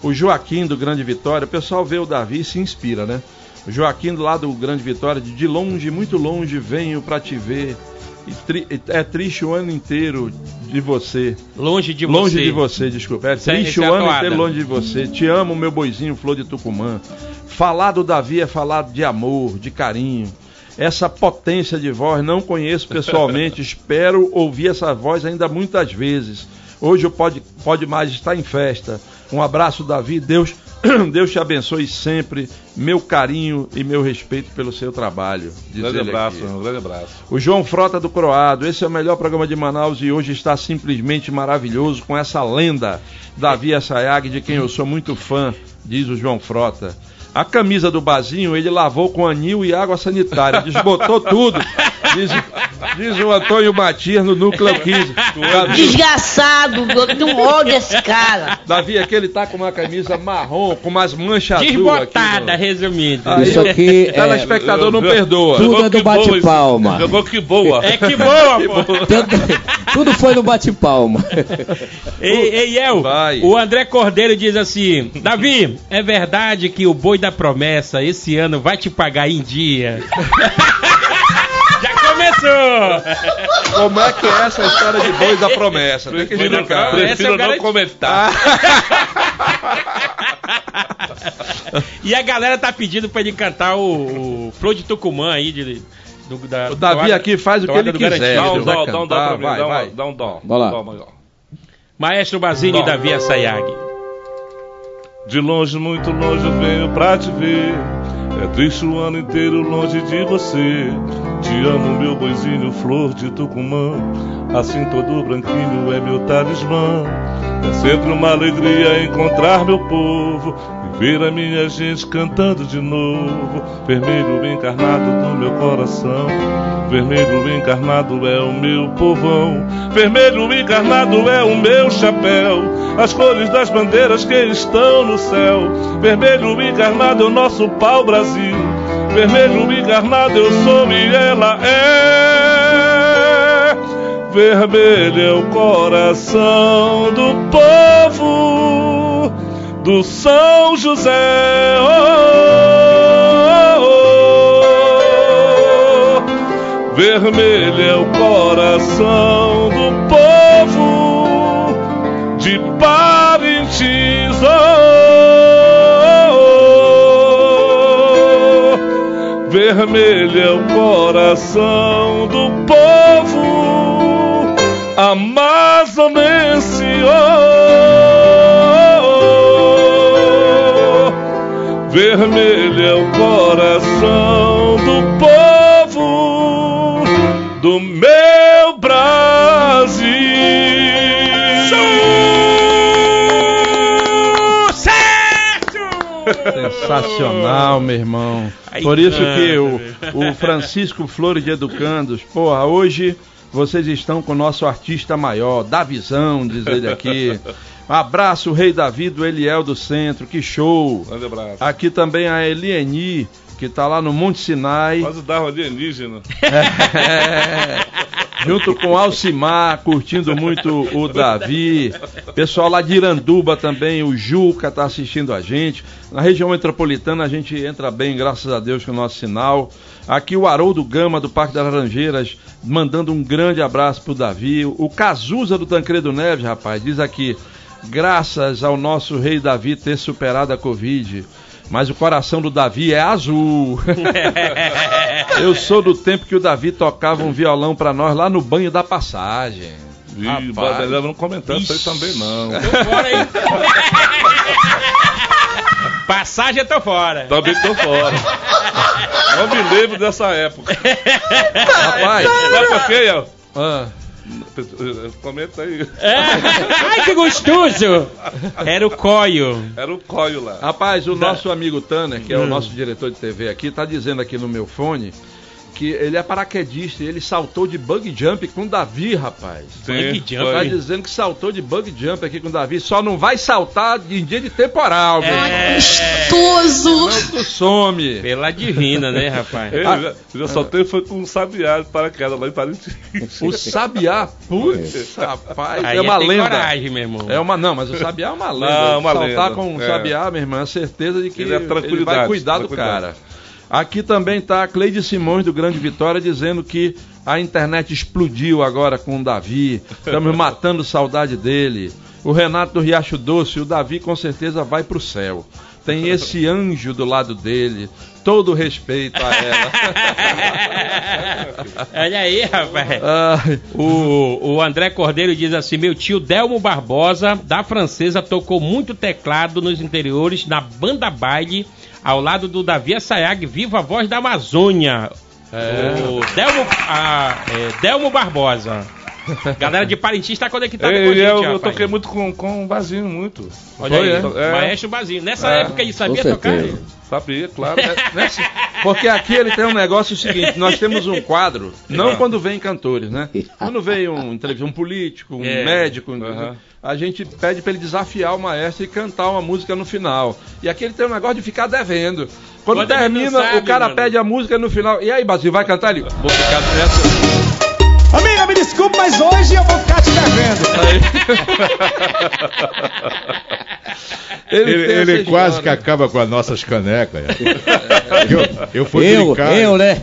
O Joaquim do Grande Vitória, o pessoal vê o Davi e se inspira, né? O Joaquim lá do Grande Vitória, de de longe, muito longe, venho pra te ver. Tri- é triste o ano inteiro de você. Longe de longe você. de você, desculpa. É triste é o ano atuada. inteiro longe de você. Te amo, meu boizinho, flor de Tucumã. Falar do Davi é falar de amor, de carinho. Essa potência de voz não conheço pessoalmente, espero ouvir essa voz ainda muitas vezes. Hoje o Pode, Pode Mais está em festa. Um abraço, Davi. Deus, Deus te abençoe sempre. Meu carinho e meu respeito pelo seu trabalho. Diz grande abraço, aqui. um grande abraço. O João Frota do Croado, esse é o melhor programa de Manaus e hoje está simplesmente maravilhoso com essa lenda Davi Assayag, de quem eu sou muito fã, diz o João Frota. A camisa do Bazinho ele lavou com anil e água sanitária, desbotou tudo, diz, diz o Antônio Matias no Núcleo 15. Davi, Desgraçado, tenho ódio desse cara. Davi aqui ele tá com uma camisa marrom, com umas manchas azul aqui. Desbotada, no- resumindo. Aí, Isso aqui o telespectador não perdoa. Tudo é do bate-palma. Jogou que boa. É que boa, pô. Tudo, tudo foi no bate-palma. Ei, ei, El, Vai. o André Cordeiro diz assim: Davi, é verdade que o boi da promessa esse ano vai te pagar em dia? Já começou! Como é que é essa história de boi da promessa? Tem que Prefiro, explicar. Prefiro não comentar. e a galera tá pedindo pra ele cantar o, o Flor de Tucumã aí de, do, da, O Davi toada- aqui faz o que ele quiser. Dá um dó, dá um dó cantar, pra mim, vai, dá, um- vai. dá um dó. Vai lá. Dó maior. Maestro Basílio e. Davi Assayag. De longe, muito longe eu venho pra te ver. É triste o ano inteiro longe de você. Te amo, meu boizinho, flor de Tucumã. Assim todo branquinho é meu talismã. É sempre uma alegria encontrar meu povo e ver a minha gente cantando de novo. Vermelho encarnado do meu coração. Vermelho encarnado é o meu povão. Vermelho encarnado é o meu chapéu. As cores das bandeiras que estão no céu. Vermelho encarnado é o nosso pau-brasil. Vermelho encarnado eu sou e ela é. Vermelho é o coração do povo do São José. Oh, oh, oh. Vermelho é o coração do povo de Parintins. Oh, Vermelho é o coração do povo amazonense. Vermelho é o coração do povo do meu Brasil. Sensacional, meu irmão. Por isso que o, o Francisco Flores de Educandos, porra, hoje vocês estão com o nosso artista maior, da visão, diz ele aqui. Abraço, Rei Davi do Eliel do Centro, que show. Grande abraço. Aqui também a Elieni, que tá lá no Monte Sinai. Quase dava alienígena. É, junto com Alcimar, curtindo muito o Davi. Pessoal lá de Iranduba também, o Juca tá assistindo a gente. Na região metropolitana a gente entra bem, graças a Deus, com o nosso sinal. Aqui o Haroldo Gama do Parque das Laranjeiras, mandando um grande abraço pro Davi. O Cazuza do Tancredo Neves, rapaz, diz aqui, graças ao nosso rei Davi ter superado a Covid. Mas o coração do Davi é azul. Eu sou do tempo que o Davi tocava um violão pra nós lá no banho da passagem. Rapaz. Badeleva não comentar isso aí também não. Fora aí. Passagem eu tô fora. Também tô fora. Não me lembro dessa época. Rapaz, Sabe por quê, ó? ah, Comenta aí. É. Ai, que gostoso! Era o coio. Era o Coio lá. rapaz, o nosso amigo Tanner, que é o Hum. nosso diretor de TV aqui, tá dizendo aqui no meu fone que ele é paraquedista e ele saltou de bug jump com o Davi, rapaz. Bug jump? Tá dizendo que saltou de bug jump aqui com o Davi, só não vai saltar em dia de temporal, meu irmão. Gostoso! Não, tu some. Pela divina, né, rapaz? Ele já, já soltei foi com um sabiá de paraquedas lá em Parintins. O Sabiá, putz, rapaz, Aí é uma tem lenda. coragem, meu irmão. É uma, não, mas o Sabiá é uma lenda. Não, uma Saltar lenda. com o É. Sabiá, meu irmão, é certeza de que Ele é ele, vai cuidar do cara. Aqui também tá a Cleide Simões do Grande Vitória dizendo que a internet explodiu agora com o Davi. Estamos matando saudade dele. O Renato do Riacho Doce, o Davi com certeza vai pro céu. Tem esse anjo do lado dele. Todo respeito a ela. Olha aí, rapaz. O, o André Cordeiro diz assim: Meu tio Delmo Barbosa, da Francesa, tocou muito teclado nos interiores na banda baile, ao lado do Davi Assayag, viva a voz da Amazônia. O Delmo, ah, é, Delmo Barbosa. Galera de Parintins está conectada com a gente, eu, eu toquei muito com, com o Bazinho, muito. Olha Foi, aí, é? Maestro Bazinho. Nessa É. época ele sabia tocar? Sabia, claro. Nesse- Porque aqui ele tem um negócio seguinte, nós temos um quadro, não quando vem cantores, né? Quando vem um entrevista, um político, um É. médico, um- Aham. a gente pede pra ele desafiar o maestro e cantar uma música no final. E aqui ele tem um negócio de ficar devendo. Quando, Quando termina, sabe, o cara mano. pede a música no final. E aí, Basil, vai cantar ele? Vou ficar nessa. Me desculpe, mas hoje eu vou ficar te devendo. Ele, Ele, ele quase que história. acaba com as nossas canecas. Eu, eu fui Eu, brincar. eu, né?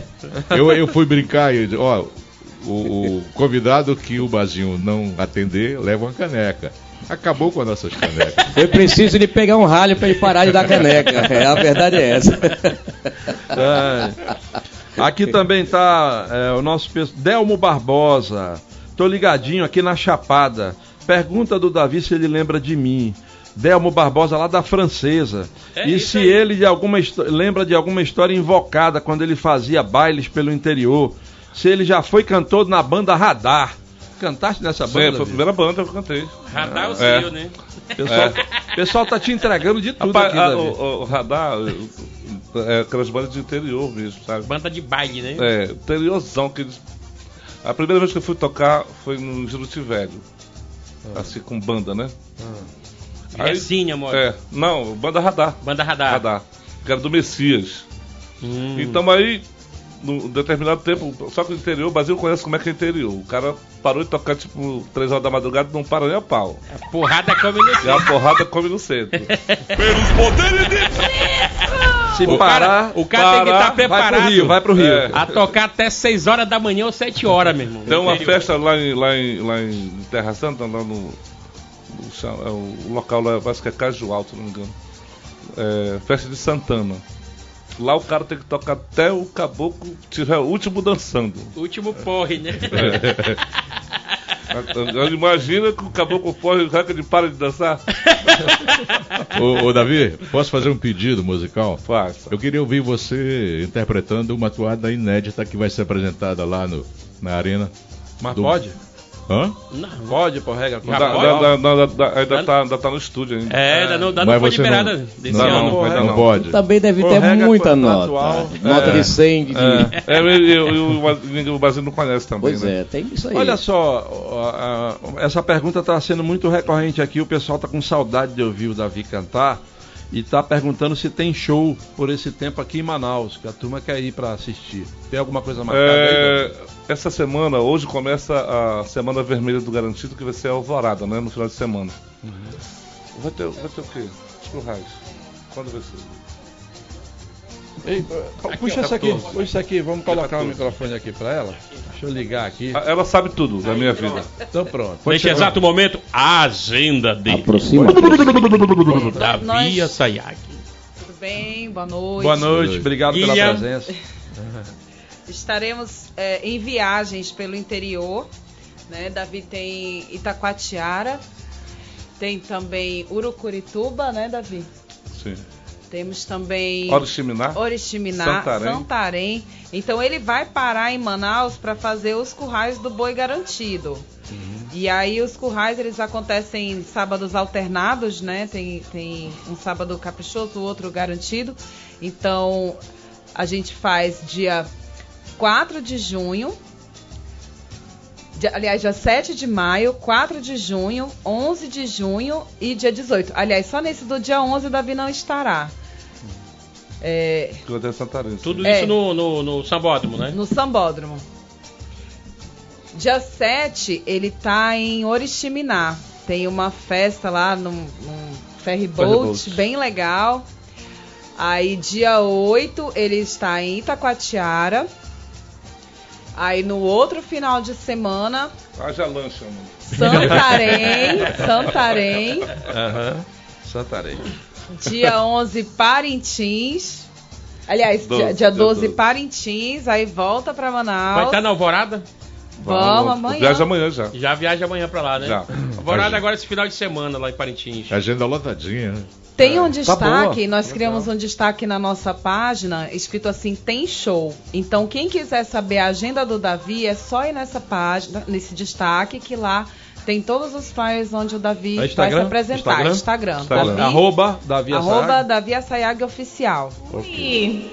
Eu, eu fui brincar e ó, o, o convidado que o Bazinho não atender leva uma caneca. Acabou com as nossas canecas. Foi preciso de pegar um ralho pra ele parar de dar caneca. É, a verdade é essa. É. Aqui também tá é, o nosso Delmo Barbosa. Tô ligadinho aqui na Chapada. Pergunta do Davi se ele lembra de mim. Delmo Barbosa lá da Francesa. É e se aí. ele de alguma lembra de alguma história invocada quando ele fazia bailes pelo interior. Se ele já foi cantor na banda Radar. Cantaste nessa Sim, banda? foi a primeira banda que eu cantei. Radar o É. seu, né? Pessoal, pessoal tá te entregando de tudo Rapaz, aqui, a- o- o radar é aquelas bandas de interior mesmo, sabe? Banda de baile, né? É, interiorzão que eles. A primeira vez que eu fui tocar foi no Juruti Velho. Assim, com banda, né? Aí- Resinha, amor. É, não, banda Radar. Banda Radar. Radar. Que era do Messias. Hum. Então aí, num determinado tempo, só que o interior, o Brasil conhece como é que é interior. O cara parou de tocar tipo 3 horas da madrugada não para nem a pau. A porrada come no E a porrada come no centro. Se O parar, cara, o cara tem que parar, estar vai preparado. pro Rio, vai pro Rio. É. A tocar até 6 horas da manhã ou 7 horas, meu irmão. Tem uma Interior. festa lá em, lá em, lá em Terra Santa, lá no. no é, o local lá, parece que é Caju Alto, se não me engano. É, festa de Santana. Lá o cara tem que tocar até o caboclo tiver o último dançando. Último porre, né? Agora Imagina que o caboclo porre o cara que ele para de dançar. Ô, ô, Davi, posso fazer um pedido musical? Faça. Eu queria ouvir você interpretando uma toada inédita que vai ser apresentada lá no, na arena. Mas Do- pode? Hã? Não. Pode, por regra. Da- pode? da- da- da- da- ainda, tá, ainda tá no estúdio ainda. É, ainda não, ainda não foi liberada não- desse não, ano. não, ainda Não não. pode. Também deve Por ter muita nota. contratual, Nota é. de 100, de... É, eu- eu- eu- o Brasil não conhece também. Pois né? é, tem isso aí. Olha só, essa pergunta está sendo muito recorrente aqui. O pessoal está com saudade de ouvir o Davi cantar e está perguntando se tem show por esse tempo aqui em Manaus, que a turma quer ir para assistir. Tem alguma coisa marcada aí? É, essa semana, hoje começa a Semana Vermelha do Garantido, que vai ser a Alvorada, né? No final de semana. Vai, ter, vai ter o quê? Currais. Quando vai ser? Ei, puxa isso aqui, puxa isso aqui. Vamos colocar o microfone aqui para ela. Deixa eu ligar aqui. Ah, Ela sabe tudo da minha vida. Então pronto. Neste exato momento, a agenda dele. Aproxima. Davi Assayag. Tudo bem? Boa noite. Boa noite, obrigado pela Guilherme. presença. Estaremos é, em viagens pelo interior. Né? Davi tem Itacoatiara. Tem também Urucurituba, né, Davi? Sim. Temos também Oriximiná. Oriximiná, Santarém. Santarém. Então ele vai parar em Manaus para fazer os currais do boi garantido. E aí os currais eles acontecem em sábados alternados, né? Tem, tem um sábado caprichoso, o outro garantido. Então a gente faz dia 4 de junho. aliás, dia 7 de maio, 4 de junho, 11 de junho e dia 18. Aliás, só nesse do dia 11 o Davi não estará. É, ter Santarém. Tudo É. isso no, no, no Sambódromo, né? no Sambódromo. Dia 7, ele tá em Oriximiná. Tem uma festa lá num, num ferry boat, Ferryboat. bem legal. Aí dia 8 ele está em Itacoatiara. Aí no outro final de semana, Haja lancha, mano. Santarém, Santarém. Aham. Santarém. Dia 11, Parintins. Aliás, Doze, dia, dia dia 12, 12. Parintins. Aí volta pra Manaus. Vai estar na Alvorada? Vamos amanhã. Viaja amanhã já. Já viaja amanhã pra lá, né? Já. Alvorada agora esse final de semana lá em Parintins. Agenda lotadinha, né? Tem um Tá destaque, boa. nós criamos um destaque na nossa página, escrito assim, tem show. Então, quem quiser saber a agenda do Davi, é só ir nessa página, nesse destaque, que lá tem todos os flyers onde o Davi É vai se apresentar. Instagram? Instagram. Instagram. Davi, Arroba Davi arroba Assayag. Davi Assayag Oficial.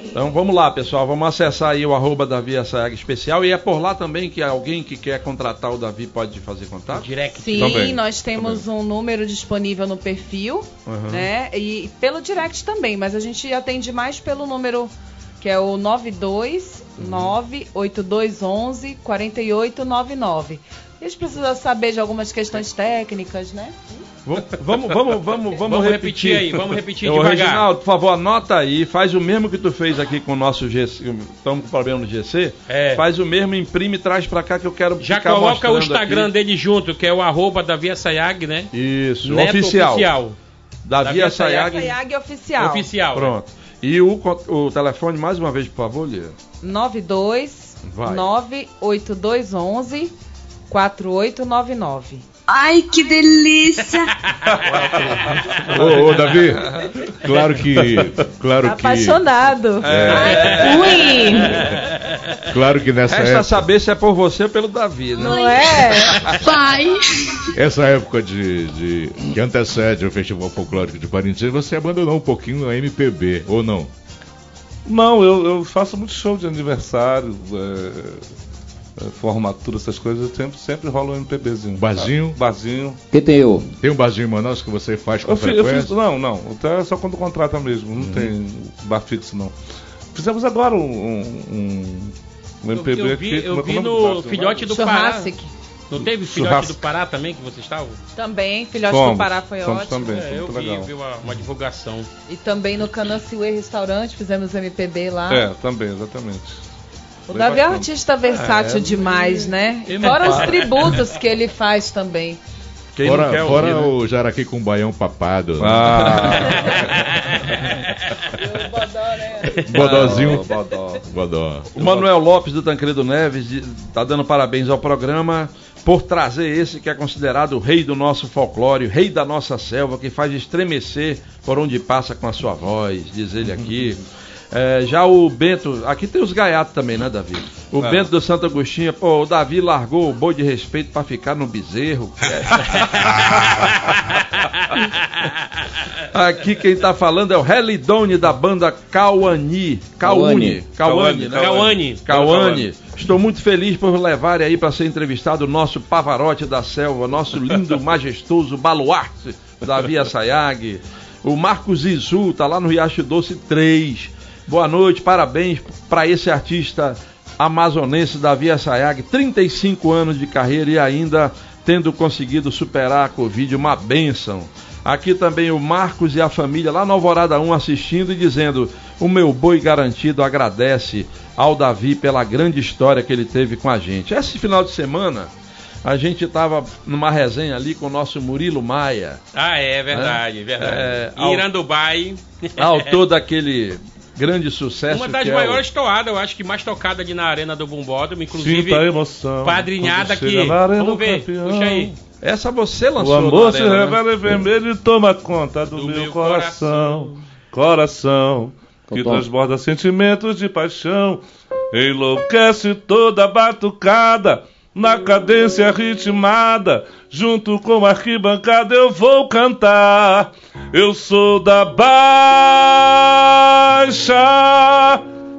Então vamos lá, pessoal. Vamos acessar aí o arroba Davi Assayag Especial. E é por lá também que alguém que quer contratar o Davi pode fazer contato? Direct. Sim, Também, nós temos um número disponível no perfil, Uhum. né? E pelo direct também, mas a gente atende mais pelo número que é o 92 98211 4899. E a gente precisa saber de algumas questões técnicas, né? Vamos, vamos, vamos, vamos, vamos repetir aí, vamos repetir Ô, devagar. Reginaldo, por favor, anota aí, faz o mesmo que tu fez aqui com o nosso GC. Estamos com problema no GC. É. Faz o mesmo, imprime e traz pra cá que eu quero Já ficar coloca o Instagram aqui. dele junto, que é o arroba Davi Assayag, né? Isso, Neto oficial. Oficial. Davi Davi Assayag. Assayag Oficial. Oficial. né? Pronto. E o, o telefone, mais uma vez, por favor, Lia. 92 Vai. 98211 4899. Ai, que delícia! Ô, ô, Davi, claro que. Claro que. Apaixonado. É. Ui! Claro que nessa Resta época, saber se é por você ou pelo Davi, né? Não é? Pai! essa época de, de- que antecede o Festival Folclórico de Parintins, você abandonou um pouquinho a MPB, ou não? Não, eu, eu faço muito show de aniversário, é, é, formatura, essas coisas, sempre, sempre rola um MPBzinho. Barzinho? Tá? Barzinho. Que tem eu? Tem um barzinho em Manaus que você faz com Eu, fi- eu frequência? fiz, não, não, até só quando contrata mesmo, não tem bar fixo não. Fizemos agora um, um, um, MPB eu, eu vi, aqui. eu é vi é no barzinho? Filhote do Pará. Não teve Filhote Churrasco. do Pará também que vocês estavam? Também, Filhote Fomos, do Pará foi fomos ótimo. também, É, foi eu muito vi, legal. vi uma, uma divulgação. E também no Cananciuê Restaurante, fizemos MPB lá. É, também, exatamente. O Davi é um artista versátil É, demais, né? Fora os tributos que ele faz também. Quem fora fora ouvir, né? o Jaraqui com baião papado. né? Ah, Bodozinho. Ah, Bodó. Bodó. O Manuel Lopes do Tancredo Neves está dando parabéns ao programa por trazer esse que é considerado o rei do nosso folclore, o rei da nossa selva, que faz estremecer por onde passa com a sua voz, diz ele aqui. É, já o Bento, aqui tem os gaiatos também, né, Davi? O É. Bento do Santo Agostinho, pô, o Davi largou o boi de respeito para ficar no bezerro. Aqui quem tá falando é o Helidone da banda Cauani. Cauani. Cauani, né? Cauani. Cauane, estou muito feliz por levar aí para ser entrevistado o nosso Pavarotti da Selva, nosso lindo, majestoso baluarte, Davi Assayag. O Marcos Izu tá lá no Riacho Doce 3. Boa noite, parabéns para esse artista amazonense Davi Assayag, 35 anos de carreira e ainda tendo conseguido superar a Covid, uma benção. Aqui também o Marcos e a família lá no Alvorada 1 assistindo e dizendo: O meu boi garantido agradece ao Davi pela grande história que ele teve com a gente. Esse final de semana a gente estava numa resenha ali com o nosso Murilo Maia, Ah, é verdade, verdade. É, ao- Irandubai. autor daquele grande sucesso. Uma das que é maiores toadas, eu acho que mais tocada ali na Arena do Bumbódromo, inclusive. sinta a emoção. padrinhada arena Vamos do ver, campeão. puxa aí. O... Essa você O lançou amor na se arena, né? revela em vermelho e toma conta do, Do meu, meu coração. Coração que Tom. transborda sentimentos de paixão. Enlouquece toda a batucada. Na cadência ritmada, junto com a arquibancada eu vou cantar. Eu sou da Baixa,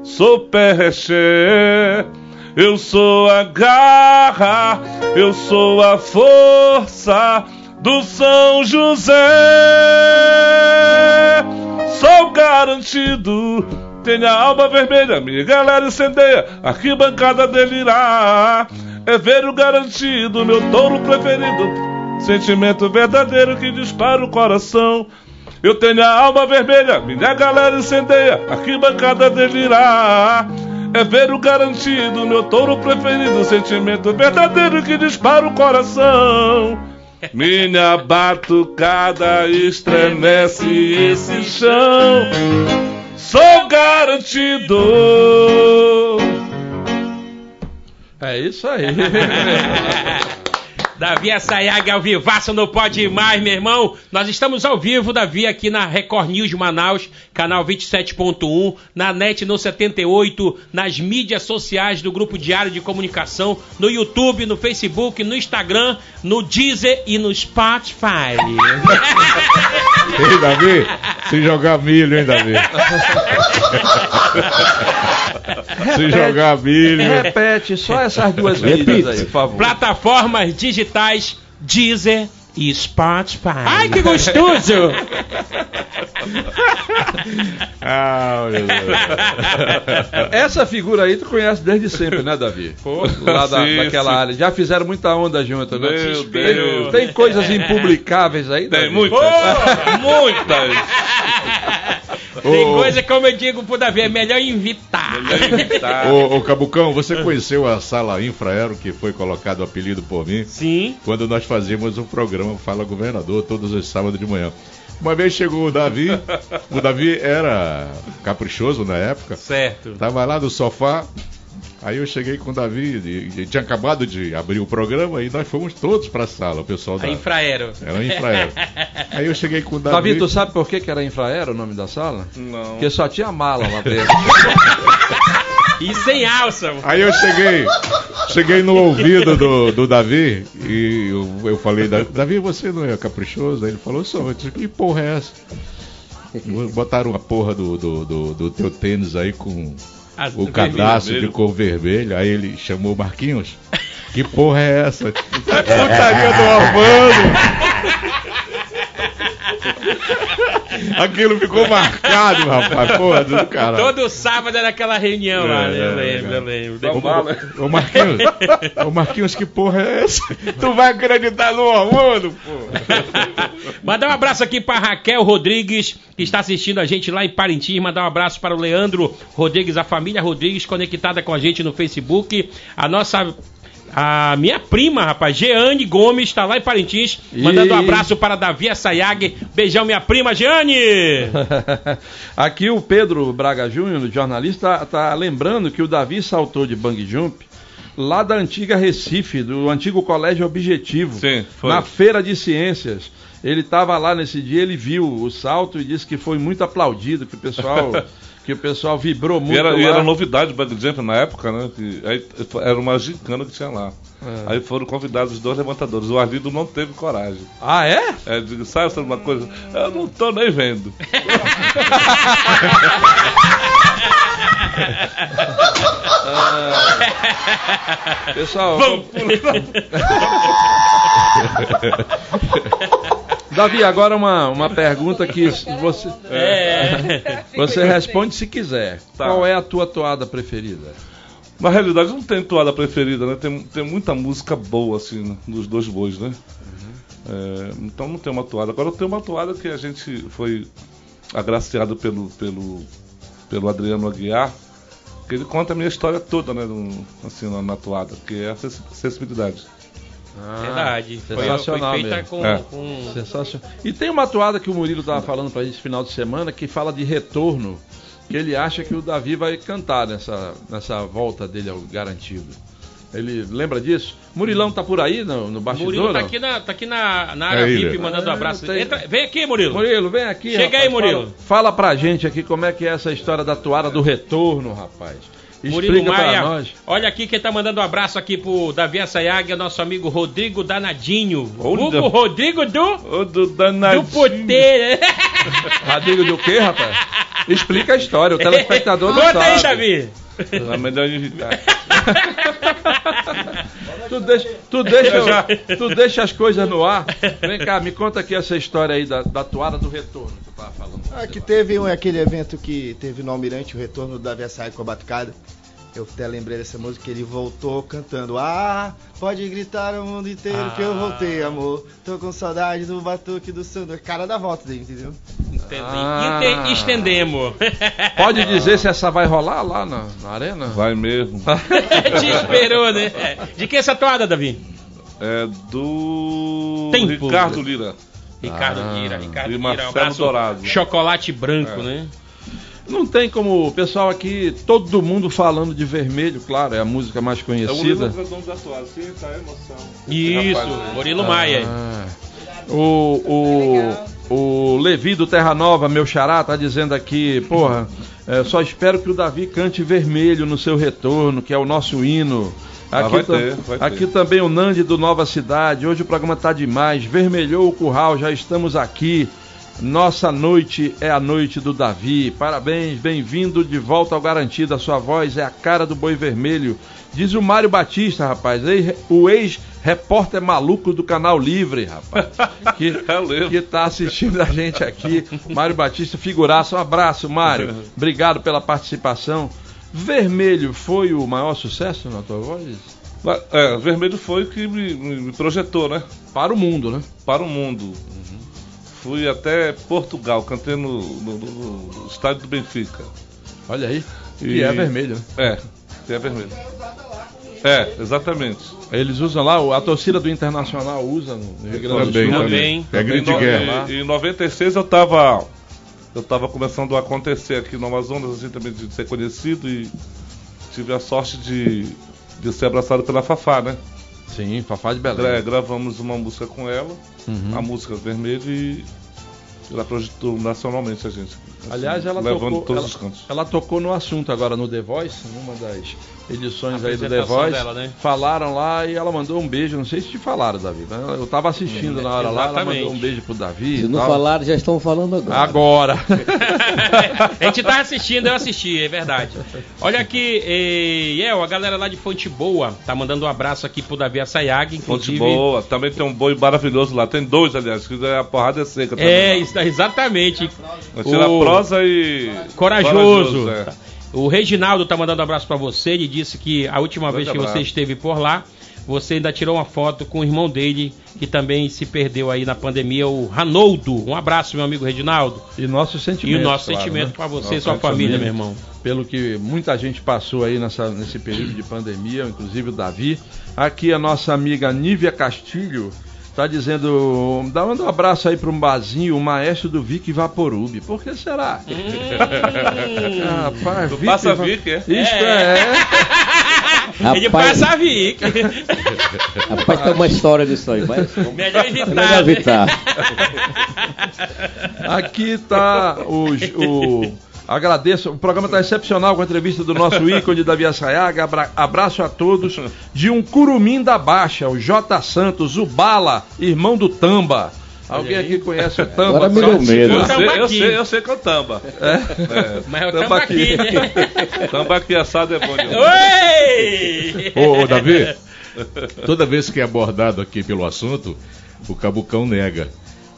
sou perreché. Eu sou a garra, eu sou a força do São José. Sou garantido, tenho a alma vermelha, minha galera incendeia, arquibancada delirar. É ver o garantido, meu touro preferido, sentimento verdadeiro que dispara o coração. Eu tenho a alma vermelha, minha galera incendeia, arquibancada delirar. É ver o garantido, meu touro preferido, sentimento verdadeiro que dispara o coração. Minha batucada estremece esse chão. Sou garantido. É isso aí. Davi Assayag ao vivaço no Pode Mais, meu irmão. Nós estamos ao vivo, Davi, aqui na Record News Manaus, canal 27.1, na NET no 78, nas mídias sociais do Grupo Diário de Comunicação, no YouTube, no Facebook, no Instagram, no Deezer e no Spotify. Ei, Davi, se jogar milho, hein, Davi? se jogar milho. Repete só essas duas vidas aí, por favor. Plataformas digitais Deezer e Spotify. Ai, que gostoso! Ah, meu Deus. Essa figura aí tu conhece desde sempre, né, Davi? Lá da, Sim, daquela sim. área. Já fizeram muita onda junto, né? Meu tem, Deus. tem coisas impublicáveis aí, Tem Davi? muitas. Muitas. Tem Ô, coisa, como eu digo pro Davi, é melhor invitar. Tá. Ô, ô, Cabucão, você conheceu a sala Infraero, que foi colocado o apelido por mim, Sim. quando nós fazíamos um programa Fala Governador, todos os sábados de manhã. Uma vez chegou o Davi, o Davi era caprichoso na época, Certo. tava lá no sofá, Aí eu cheguei com o Davi, e, e tinha acabado de abrir o programa e nós fomos todos pra sala, o pessoal da. A Infraero. Era infraero. Aí eu cheguei com o Davi. Davi, tu sabe por que, que era infraero o nome da sala? Não. Porque só tinha mala lá dentro. E sem alça. Aí eu cheguei, cheguei no ouvido do, do Davi e eu, eu falei, "Da- Davi, você não é caprichoso? Aí ele falou, sou. Eu disse, que porra é essa? Botaram a porra do, do, do, do teu tênis aí com Azul, o cadastro vermelho. de cor vermelha. Aí ele chamou o Marquinhos. Que porra é essa? É putaria do Armando! Aquilo ficou marcado, rapaz. Porra do cara. Todo sábado era aquela reunião lá, né? É, Eu é, lembro, é. eu lembro. Só fala. Ô Marquinhos, ô Marquinhos, que porra é essa? Tu vai acreditar no Armando, pô? Mandar um abraço aqui para Raquel Rodrigues, que está assistindo a gente lá em Parintins. Mandar um abraço para o Leandro Rodrigues, a família Rodrigues, conectada com a gente no Facebook. A nossa. A minha prima, rapaz, Jeane Gomes, está lá em Parintins, mandando um abraço para Davi Assayag. Beijão, minha prima, Jeane! Aqui o Pedro Braga Júnior, jornalista, tá lembrando que o Davi saltou de bang jump lá da antiga Recife, do antigo Colégio Objetivo, Sim, foi. na Feira de Ciências. Ele estava lá nesse dia, ele viu o salto e disse que foi muito aplaudido, que o pessoal, que o pessoal vibrou muito E era, e era novidade o bug jump na época, né? Que, aí, era uma gincana que tinha lá. É. Aí foram convidados os dois levantadores. O Arlindo não teve coragem. Ah, é? É, digo, sabe sabe uma coisa? Eu não tô nem vendo. Pessoal, Vamos Davi, agora uma, uma pergunta que você, É. você responde se quiser. Tá. Qual é a tua toada preferida? Na realidade, não tem toada preferida, né? Tem, tem muita música boa, assim, dos dois bois, né? É, então não tem uma toada. Agora tem uma toada que a gente foi agraciado pelo, pelo, pelo Adriano Aguiar, que ele conta a minha história toda, né? no- assim, na, na toada, que é a acess- acessibilidade. Verdade. Foi, foi sensacional feita mesmo. com, É. com- Sensacional. E tem uma toada que o Murilo estava falando pra gente esse final de semana que fala de retorno, que ele acha que o Davi vai cantar nessa, nessa volta dele ao garantido. Ele lembra disso? Murilão tá por aí no, no bastidor? Murilo tá não? aqui na, tá aqui na, na área É. VIP mandando um Ah, abraço. tem- Entra- vem aqui, Murilo. Murilo, vem aqui. Chega rapaz. aí, Murilo. Fala, fala pra gente aqui como é que é essa história da toada do retorno, rapaz. Murilo Explica Maia, olha aqui quem tá mandando um abraço aqui pro Davi Assayag, é nosso amigo Rodrigo Danadinho. Hugo Rodrigo do, Ô, do do danadinho. Poteiro. Rodrigo do quê, rapaz? Explica a história, o telespectador não Conta sabe. aí, Davi. É melhor irritar. Tu deixa, tu, deixa, tu deixa as coisas no ar. Vem cá, me conta aqui essa história aí da, da toada do retorno que tu tava falando. Ah, que teve um, aquele evento que teve no Almirante, o retorno da Versailles com a Batucada. Eu até lembrei dessa música que ele voltou cantando. Ah, pode gritar o mundo inteiro que eu voltei, amor. Tô com saudade do batuque do Sandro. Cara da volta dele, entendeu? Entendi. Ah. Inte- estendemos. Pode dizer se essa vai rolar lá na, na arena? Vai mesmo. Te esperou, né? De que essa toada, Davi? É do Tempo. Ricardo Lira. Ricardo Ah. Lira, Ricardo E Lira, um Marcelo abraço. Dourado. Chocolate branco, né? Não tem como o pessoal aqui, todo mundo falando de vermelho, claro, é a música mais É o Murilo conhecida. Da Toada. Sim, tá emoção. Isso, Rapaz, Murilo Maia. Ah. O, o, o Levi do Terra Nova, meu xará, tá dizendo aqui, porra, é, só espero que o Davi cante vermelho no seu retorno, que é o nosso hino. Ah, Aqui, vai tam- ter, vai ter. aqui também o Nandi do Nova Cidade. Hoje o programa tá demais. Vermelhou o curral, já estamos aqui. Nossa noite é a noite do Davi. Parabéns, bem-vindo de volta ao Garantido. A sua voz é a cara do boi vermelho. Diz o Mário Batista, rapaz, o ex-repórter maluco do Canal Livre, rapaz, que, lembro. que tá assistindo a gente aqui. Mário Batista, figuraça. Um abraço, Mário. Obrigado pela participação. Vermelho foi o maior sucesso na tua voz? É, Vermelho foi o que me, me- me projetou, né? Para o mundo, né? Para o mundo. Fui até Portugal, cantei no, no- no- estádio do Benfica. Olha aí. E- E é vermelho, né? É, que é vermelho. É, exatamente. Eles usam lá, a torcida do Internacional usa no Rio Grande do Também, Sul. Também. É grito em, de guerra. em- em 96 eu tava. Eu tava começando a acontecer aqui no Amazonas, assim, também de ser conhecido e. tive a sorte de, de ser abraçado pela Fafá, né? Sim, Fafá de Belém. Gra- gravamos uma música com ela, Uhum. a música Vermelho, e ela projetou nacionalmente a gente. assim, Aliás, ela levando tocou, todos ela, os cantos. ela tocou no assunto agora no The Voice, numa das edições aí do The Voice. dela, né? Falaram lá e ela mandou um beijo. Não sei se te falaram, Davi. né? Eu tava assistindo na hora lá, ela Exatamente. mandou um beijo pro Davi. Se e não tal. falaram, já estão falando agora. Agora. a gente tava assistindo, eu assisti, é verdade. Olha aqui, eh, Yel, a galera lá de Fonte Boa tá mandando um abraço aqui pro Davi Assayag, Fonte boa, também tem um boi maravilhoso lá, tem dois, aliás, que a porrada é seca também. É, lá. isso, exatamente. O- prosa e. Corajoso. é. O Reginaldo tá mandando um abraço pra você. Ele disse que a última Grande vez que você abraço. esteve por lá, você ainda tirou uma foto com o irmão dele, que também se perdeu aí na pandemia, o Ranoldo. Um abraço, meu amigo Reginaldo. E nosso E sentimento. o nosso claro, sentimento né? pra você e sua família, sentimento. meu irmão. Pelo que muita gente passou aí nessa, nesse período de pandemia, inclusive o Davi. Aqui a nossa amiga Nívia Castilho tá dizendo, dá um abraço aí para um barzinho, o maestro do Vic Vaporub. Por que será? Ah, Rapaz, Vic passa Va- Vic, é? Isto é. Ele Rapaz, passa a Vic. rapaz, tem uma história disso aí, mas Melhor evitar. melhor né? evitar. Aqui tá o, o- Agradeço, o programa está excepcional com a entrevista do nosso ícone Davi Assayaga. Abra- abraço a todos de um curumim da Baixa, o J. Santos, o Bala, irmão do Tamba. Alguém aqui conhece o Tamba? Agora me deu medo. Eu sei, eu sei, eu sei que é o tamba. É. Mas é o Tambaqui. tambaqui. Tambaqui assado é bom demais. Oi! Ô, ô, Davi, toda vez que é abordado aqui pelo assunto, o Cabucão nega.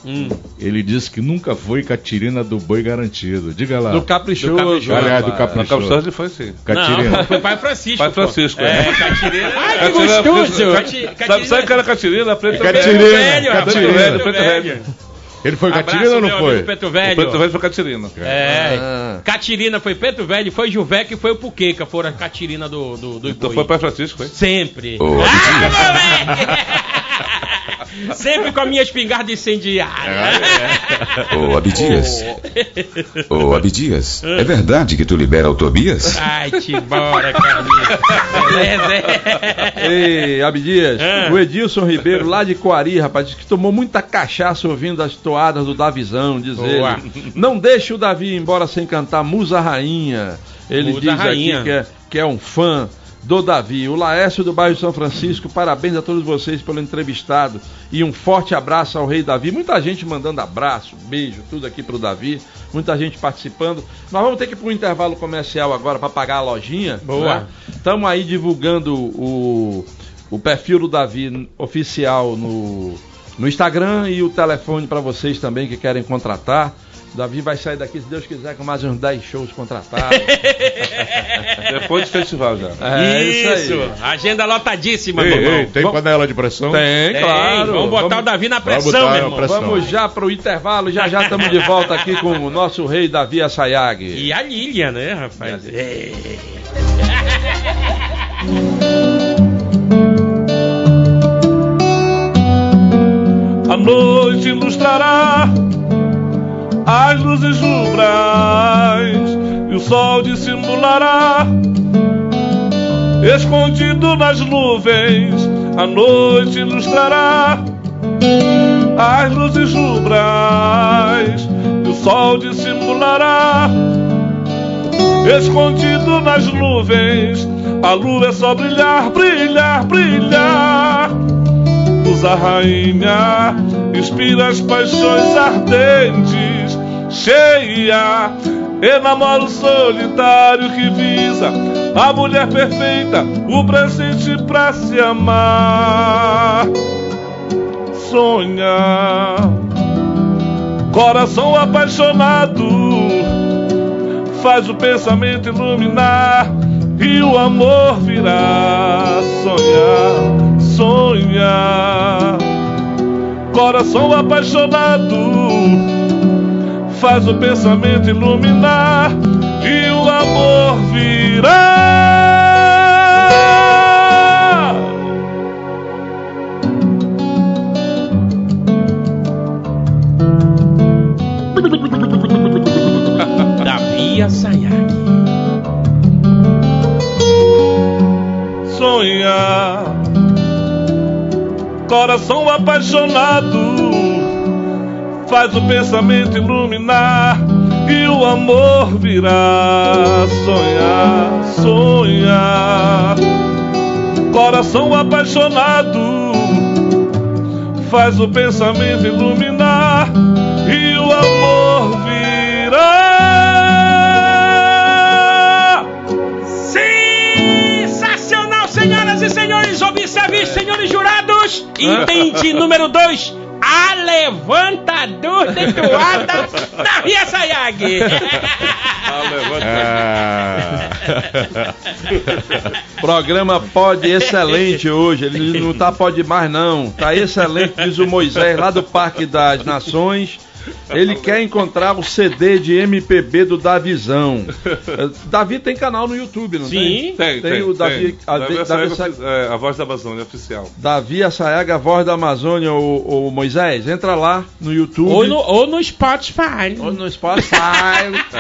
Hum. Ele diz que nunca foi Catirina do Boi Garantido. Diga lá. Do Caprichoso. Do Caprichoso. Aliás, do Caprichoso. Caprichoso ele foi sim. Catirina. Não, foi pai Francisco. Pai pô. Francisco, É, é. Catirina. Ai, que Catirina- gostoso! Cati- Sabe, sabe que era Catirina? Preto Catirina, velho. Catirina. Preto velho, preto velho. Ele foi Abraço, Catirina ou não foi? Preto O Velho. preto velho foi Catirina. É. Ah. Catirina foi Preto Velho, foi Juveca e foi o Puqueca. Foram a Catirina do, do, do Então foi Pai Francisco, foi? Sempre. Ô, ah, moleque! Sempre com a minha espingarda incendiária. Ô, Abdias. Ô, Abdias, é verdade que tu libera o Tobias? Ai, te bora, é. Ei, Abdias, É. o Edilson Ribeiro, lá de Coari, rapaz, disse que tomou muita cachaça ouvindo as toadas do Davizão, diz Boa. ele. Não deixe o Davi ir embora sem cantar Musa Rainha. Ele Musa diz Rainha. aqui que é, que é um fã do Davi. O Laércio do bairro São Francisco, parabéns a todos vocês pelo entrevistado e um forte abraço ao rei Davi. Muita gente mandando abraço, beijo, tudo aqui pro Davi. Muita gente participando. Nós vamos ter que ir um intervalo comercial agora para pagar a lojinha. Boa. Estamos aí divulgando o, o perfil do Davi oficial no, no Instagram e o telefone para vocês também que querem contratar. O Davi vai sair daqui, se Deus quiser, com mais uns 10 shows contratados. Depois do festival já. É isso, aí. agenda lotadíssima, Ei, meu ei, irmão. tem Vamos- panela de pressão? Tem, Tem, claro. Vamos botar o Davi na Vamos pressão, meu irmão. pressão. Vamos já pro intervalo, já já estamos de volta aqui com o nosso rei Davi Assayag. E a Lilian, né, rapaz? É. A noite ilustrará as luzes rubras e o sol dissimulará. Escondido nas nuvens, a noite ilustrará as luzes rubras e o sol dissimulará. Escondido nas nuvens, a lua é só brilhar, brilhar, brilhar. Luz a rainha inspira as paixões ardentes, cheia. Enamora o solitário que visa a mulher perfeita, o presente pra se amar. Sonha, coração apaixonado, faz o pensamento iluminar e o amor virá. Sonha, sonha, coração apaixonado, faz o pensamento iluminar e o amor virá. Davi Assayag. sonha. Coração apaixonado faz o pensamento iluminar e o amor virá sonhar, sonhar. Coração apaixonado faz o pensamento iluminar e o amor virá. Sensacional, senhoras e senhores. Observe, senhores jurados. Item número 2. A levantador de toada Davi Sayag. Programa pode excelente hoje. Ele não tá pode mais não. Tá excelente, diz o Moisés lá do Parque das Nações. Ele quer encontrar o CD de MPB do Davizão. Eh, Davi tem canal no YouTube, não Sim, tem? tem, tem. o Davi, tem. a- Davi Davi Assaega, Sa- é, a voz da Amazônia oficial. Davi Assaega, voz da Amazônia, o, o Moisés. Entra lá no YouTube. Ou no, ou no Spotify. Ou no Spotify.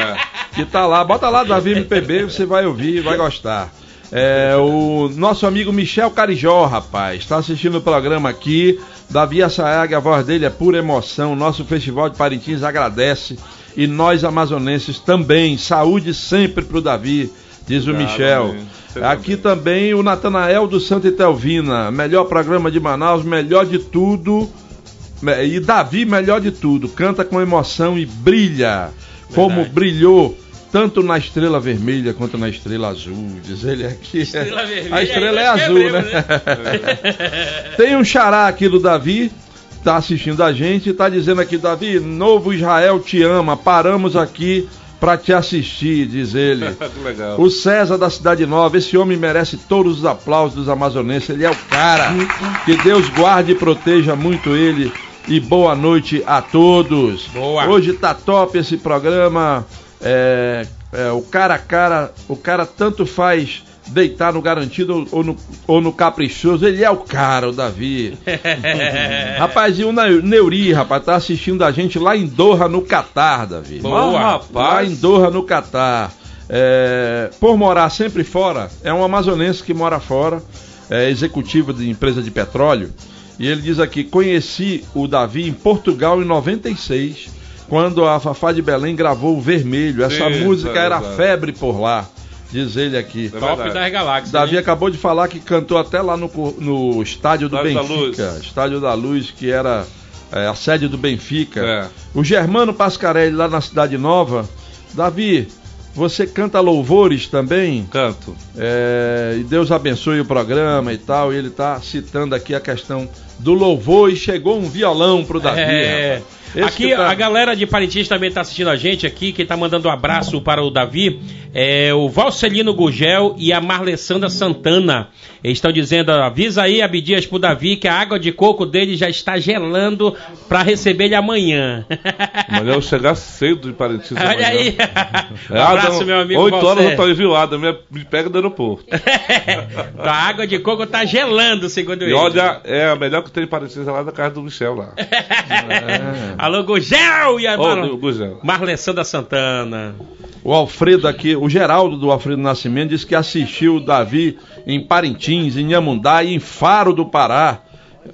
que tá lá. Bota lá Davi MPB, você vai ouvir, vai gostar. É, o nosso amigo Michel Carijó, rapaz, está assistindo o programa aqui. Davi Assaega, a voz dele é pura emoção. Nosso Festival de Parintins agradece. E nós amazonenses também. Saúde sempre pro Davi, diz o Michel. Aqui também o Natanael do Santa Etelvina. Melhor programa de Manaus, melhor de tudo. E Davi, melhor de tudo, canta com emoção e brilha, como brilhou tanto na estrela vermelha quanto na estrela azul. Diz ele aqui. Estrela vermelha, A estrela é azul, quebremos, né? Tem um xará aqui do Davi, tá assistindo a gente, tá dizendo aqui, Davi, novo Israel te ama, paramos aqui para te assistir, diz ele. O César da Cidade Nova, esse homem merece todos os aplausos dos amazonenses. Ele é o cara. Que Deus guarde e proteja muito ele. E boa noite a todos. Boa. Hoje tá top esse programa. É, é, o cara a cara, o cara tanto faz deitar no garantido ou no, ou no caprichoso. Ele é o cara, o Davi. Rapaz, e o Neu- Neuri, rapaz, tá assistindo a gente lá em Doha, no Catar, Davi. Boa. Lá rapaz. em Doha, no Catar. É, por morar sempre fora, é um amazonense que mora fora, é executivo de empresa de petróleo. E ele diz aqui: conheci o Davi em Portugal em 96, quando a Fafá de Belém gravou o Vermelho. Essa Sim, música é era verdade. febre por lá, diz ele aqui. É Top das galáxias. Davi hein? acabou de falar que cantou até lá no, no estádio do Estádio da Benfica, Luz. estádio da Luz, que era é, a sede do Benfica. É. O Germano Pascarelli lá na Cidade Nova. Davi, você canta louvores também? Canto. É, e Deus abençoe o programa e tal. E ele está citando aqui a questão do louvor e chegou um violão pro Davi. É. rapaz. Esse Aqui tá- a galera de Parintins também está assistindo a gente aqui, quem tá mandando um abraço para o Davi é o Valcelino Gugel e a Marlessandra Santana. Eles estão dizendo, avisa aí, Abdias pro Davi, que a água de coco dele já está gelando para receber ele amanhã. Amanhã eu chegar cedo de Parintins. Olha amanhã. aí. É, um abraço, Adam, meu amigo 8 horas eu viu? Adam me, pega do aeroporto. a água de coco tá gelando, segundo E ele. olha, é a melhor que tem em Parintins é lá da casa do Michel lá. Alô, Gugel e a Mar... Gugel. Marlessandra Santana. O Alfredo aqui, o Geraldo do Alfredo Nascimento, disse que assistiu o Davi em Parintins, em Inhamundá e em Faro do Pará.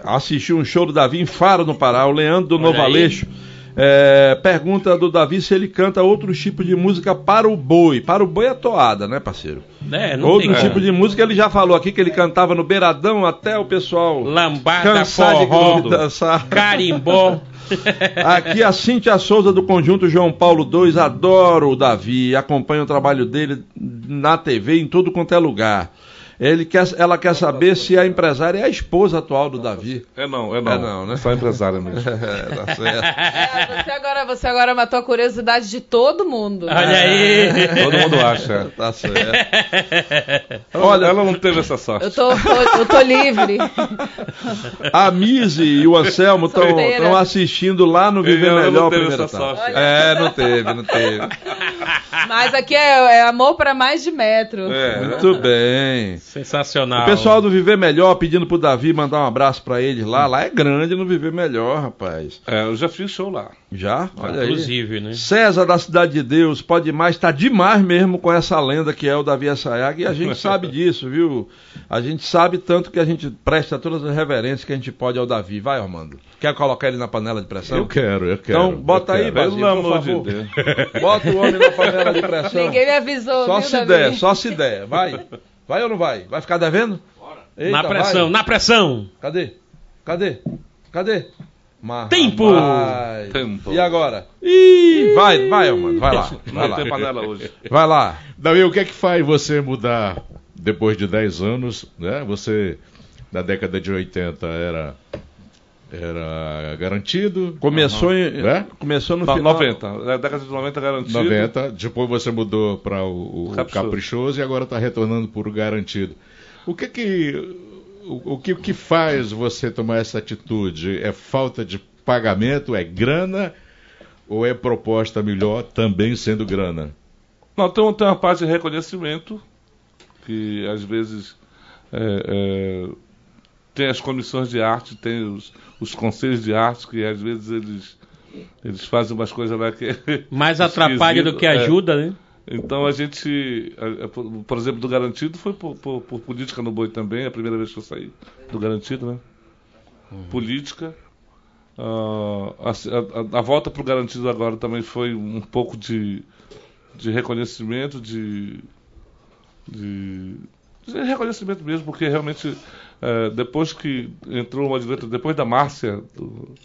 Assistiu um show do Davi em Faro do Pará. O Leandro do Olha Novo aí. Aleixo é, pergunta do Davi se ele canta outros tipos de música para o boi. Para o boi é toada, né, parceiro? É, Outro tem tipo como. de música, ele já falou aqui que ele cantava no Beiradão até o pessoal Lambada, cansar de forró, dançar. carimbó. Aqui a Cíntia Souza do Conjunto João Paulo II, adoro o Davi, acompanho o trabalho dele na TV em tudo quanto é lugar. Ele quer, ela quer saber se a empresária é a esposa atual do Davi. É não, é não. É não, né? Só empresária mesmo. É, tá certo. É, você, agora, você agora matou a curiosidade de todo mundo. Olha aí. Todo mundo acha. Tá certo. Olha, ela não teve essa sorte. Eu tô, tô- eu tô livre. A Mise e o Anselmo estão assistindo lá no Viver Ela não Melhor teve primeira essa sorte. É, não teve, não teve. Mas aqui é, é amor pra mais de metro. É. Muito bem. Sensacional. O pessoal do Viver Melhor pedindo pro Davi mandar um abraço pra eles lá. Lá é grande no Viver Melhor, rapaz. É, eu já fiz show lá. Já? Olha aí. Inclusive, né? César da Cidade de Deus, pode mais, tá demais mesmo com essa lenda que é o Davi Assayag e a gente sabe disso, viu? A gente sabe tanto que a gente presta todas as reverências que a gente pode ao Davi. Vai, Armando. Quer colocar ele na panela de pressão? Eu quero, eu quero. Então, bota aí. Bazinho, Pelo por amor de. Deus. Bota o homem na panela de pressão. Ninguém me avisou, Só viu, se Davi? der, só se der. Vai. Vai ou não vai? Vai ficar devendo? Eita, na pressão, vai. na pressão. Cadê? Cadê? Cadê? Mas, Tempo. rapaz. Tempo. E agora? Ih, vai, vai, mano. Vai lá. Vai lá. panela hoje. Vai lá. Davi, o que é que faz você mudar depois de 10 anos, né? Você, na década de 80, era, era garantido. Começou, em, Né? começou no No- final. 90. Na década de 90 garantido. 90, depois você mudou para o, o Caprichoso. caprichoso. e agora está retornando por garantido. O que que o, o que, que faz você tomar essa atitude? É falta de pagamento? É grana? Ou é proposta melhor também sendo grana? Não, tem, tem uma parte de reconhecimento, que às vezes é, é, tem as comissões de arte, tem os, os conselhos de arte, que às vezes eles, eles fazem umas coisas lá que. Mais atrapalha do que é. ajuda, né? Então a gente, por exemplo, do Garantido foi por, por- por política no boi também, é a primeira vez que eu saí do Garantido, né? Política. Ah, a, a- a volta para o Garantido agora também foi um pouco de, de reconhecimento, de, de, de reconhecimento mesmo, porque realmente eh, depois que entrou uma diretoria, depois da Márcia, do-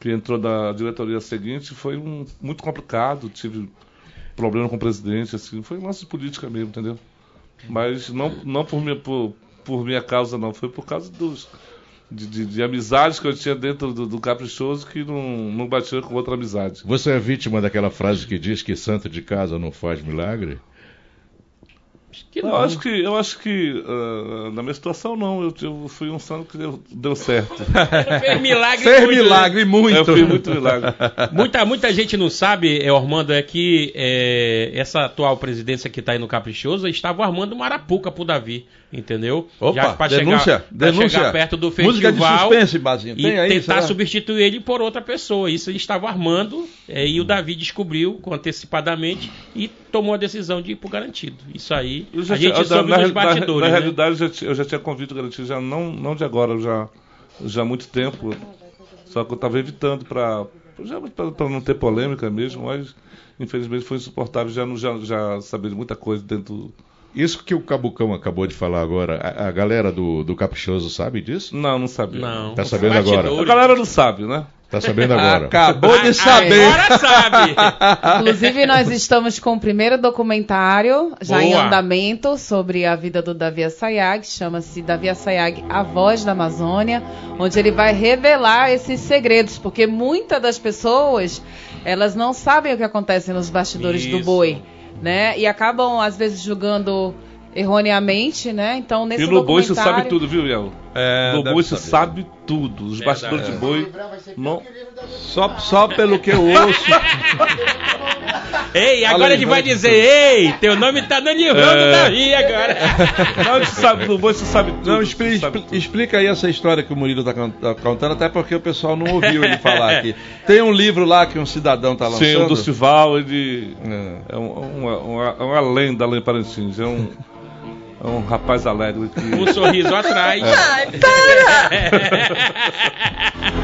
que entrou da diretoria seguinte, foi um, muito complicado, tive problema com o presidente, assim, foi nossa política mesmo, entendeu? Mas não, não por, minha, por, por minha causa, não, foi por causa dos, de, de, de amizades que eu tinha dentro do, do Caprichoso que não, não com outra amizade. Você é vítima daquela frase que diz que santo de casa não faz milagre? Que eu acho que, eu acho que ah, na minha situação não, eu, eu fui um santo que deu, deu certo. Fez milagre Fez muito, né? milagre muito. Eu fiz muito milagre. Muita, muita gente não sabe, é, Ormando, é que é, essa atual presidência que está aí no Caprichoso estava armando uma arapuca pro Davi, entendeu? Opa, pra denúncia, chegar, denúncia. chegar perto do Música de festival suspense, Bazinho. e Tem aí, tentar será? substituir ele por outra pessoa. Isso ele estava armando é, e o Davi descobriu antecipadamente e tomou a decisão de ir pro garantido. Isso aí, Eu já a gente tinha- soube na, nos na- bastidores, na né? realidade, eu já, tinha- eu já tinha convite garantido, já não, não de agora, já, já há muito tempo. Só que eu estava evitando para para não ter polêmica mesmo, mas infelizmente foi insuportável já, já, já saber de muita coisa dentro. Isso que o Cabucão acabou de falar agora, a, a galera do, do Caprichoso sabe disso? Não, não sabia. Não. Tá sabendo agora? A galera não sabe, né? Tá sabendo agora? Acabou de saber. Agora sabe! Inclusive, nós estamos com o primeiro documentário já em Boa. andamento sobre a vida do Davi Assayag, chama-se Davi Assayag, A Voz da Amazônia, onde ele vai revelar esses segredos, porque muitas das pessoas, elas não sabem o que acontece nos bastidores do Isso. boi, né? E acabam, às vezes, julgando erroneamente, né? Então, nesse E no boi você documentário... sabe tudo, viu, Iel? É, deve boi você sabe tudo. Os bastidores de boi. Não, Só, só pelo que eu ouço. Ei, agora ele vai dizer, ei, teu nome tá no livro do Davi agora. não, você sabe, boi você sabe tudo. Não, expli- expli- explica aí essa história que o Murilo tá, tá contando, até porque o pessoal não ouviu ele falar aqui. Tem um livro lá que um cidadão tá lançando. Sim, o do Cival, ele É. é um- uma, uma, uma lenda lá em Parintins. É um, é um rapaz alegre que. Um sorriso atrás.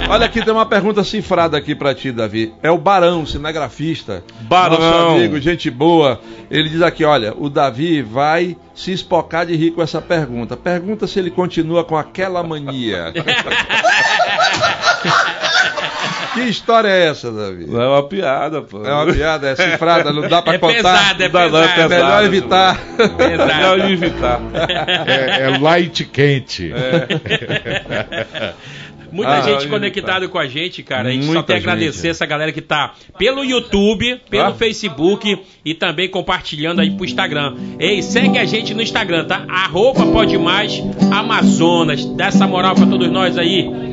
Olha aqui, tem uma pergunta cifrada aqui pra ti, Davi. É o Barão, cinegrafista. Barão. Nosso amigo, gente boa. Ele diz aqui, olha, o Davi vai se espocar de rir com essa pergunta. Pergunta se ele continua com aquela mania. que história é essa, Davi? Não é uma piada, pô. É uma piada, é cifrada, não dá pra É contar. pesado, é não, é pesado. pesado. Melhor evitar. Melhor evitar. É, é light quente. Muita Ah, gente conectada com a gente, cara. A gente só Muita tem a agradecer gente. essa galera que tá pelo YouTube, pelo Ah. Facebook e também compartilhando aí pro Instagram. Ei, segue a gente no Instagram, tá? Arroba Pode Mais Amazonas. Dá essa moral pra todos nós aí.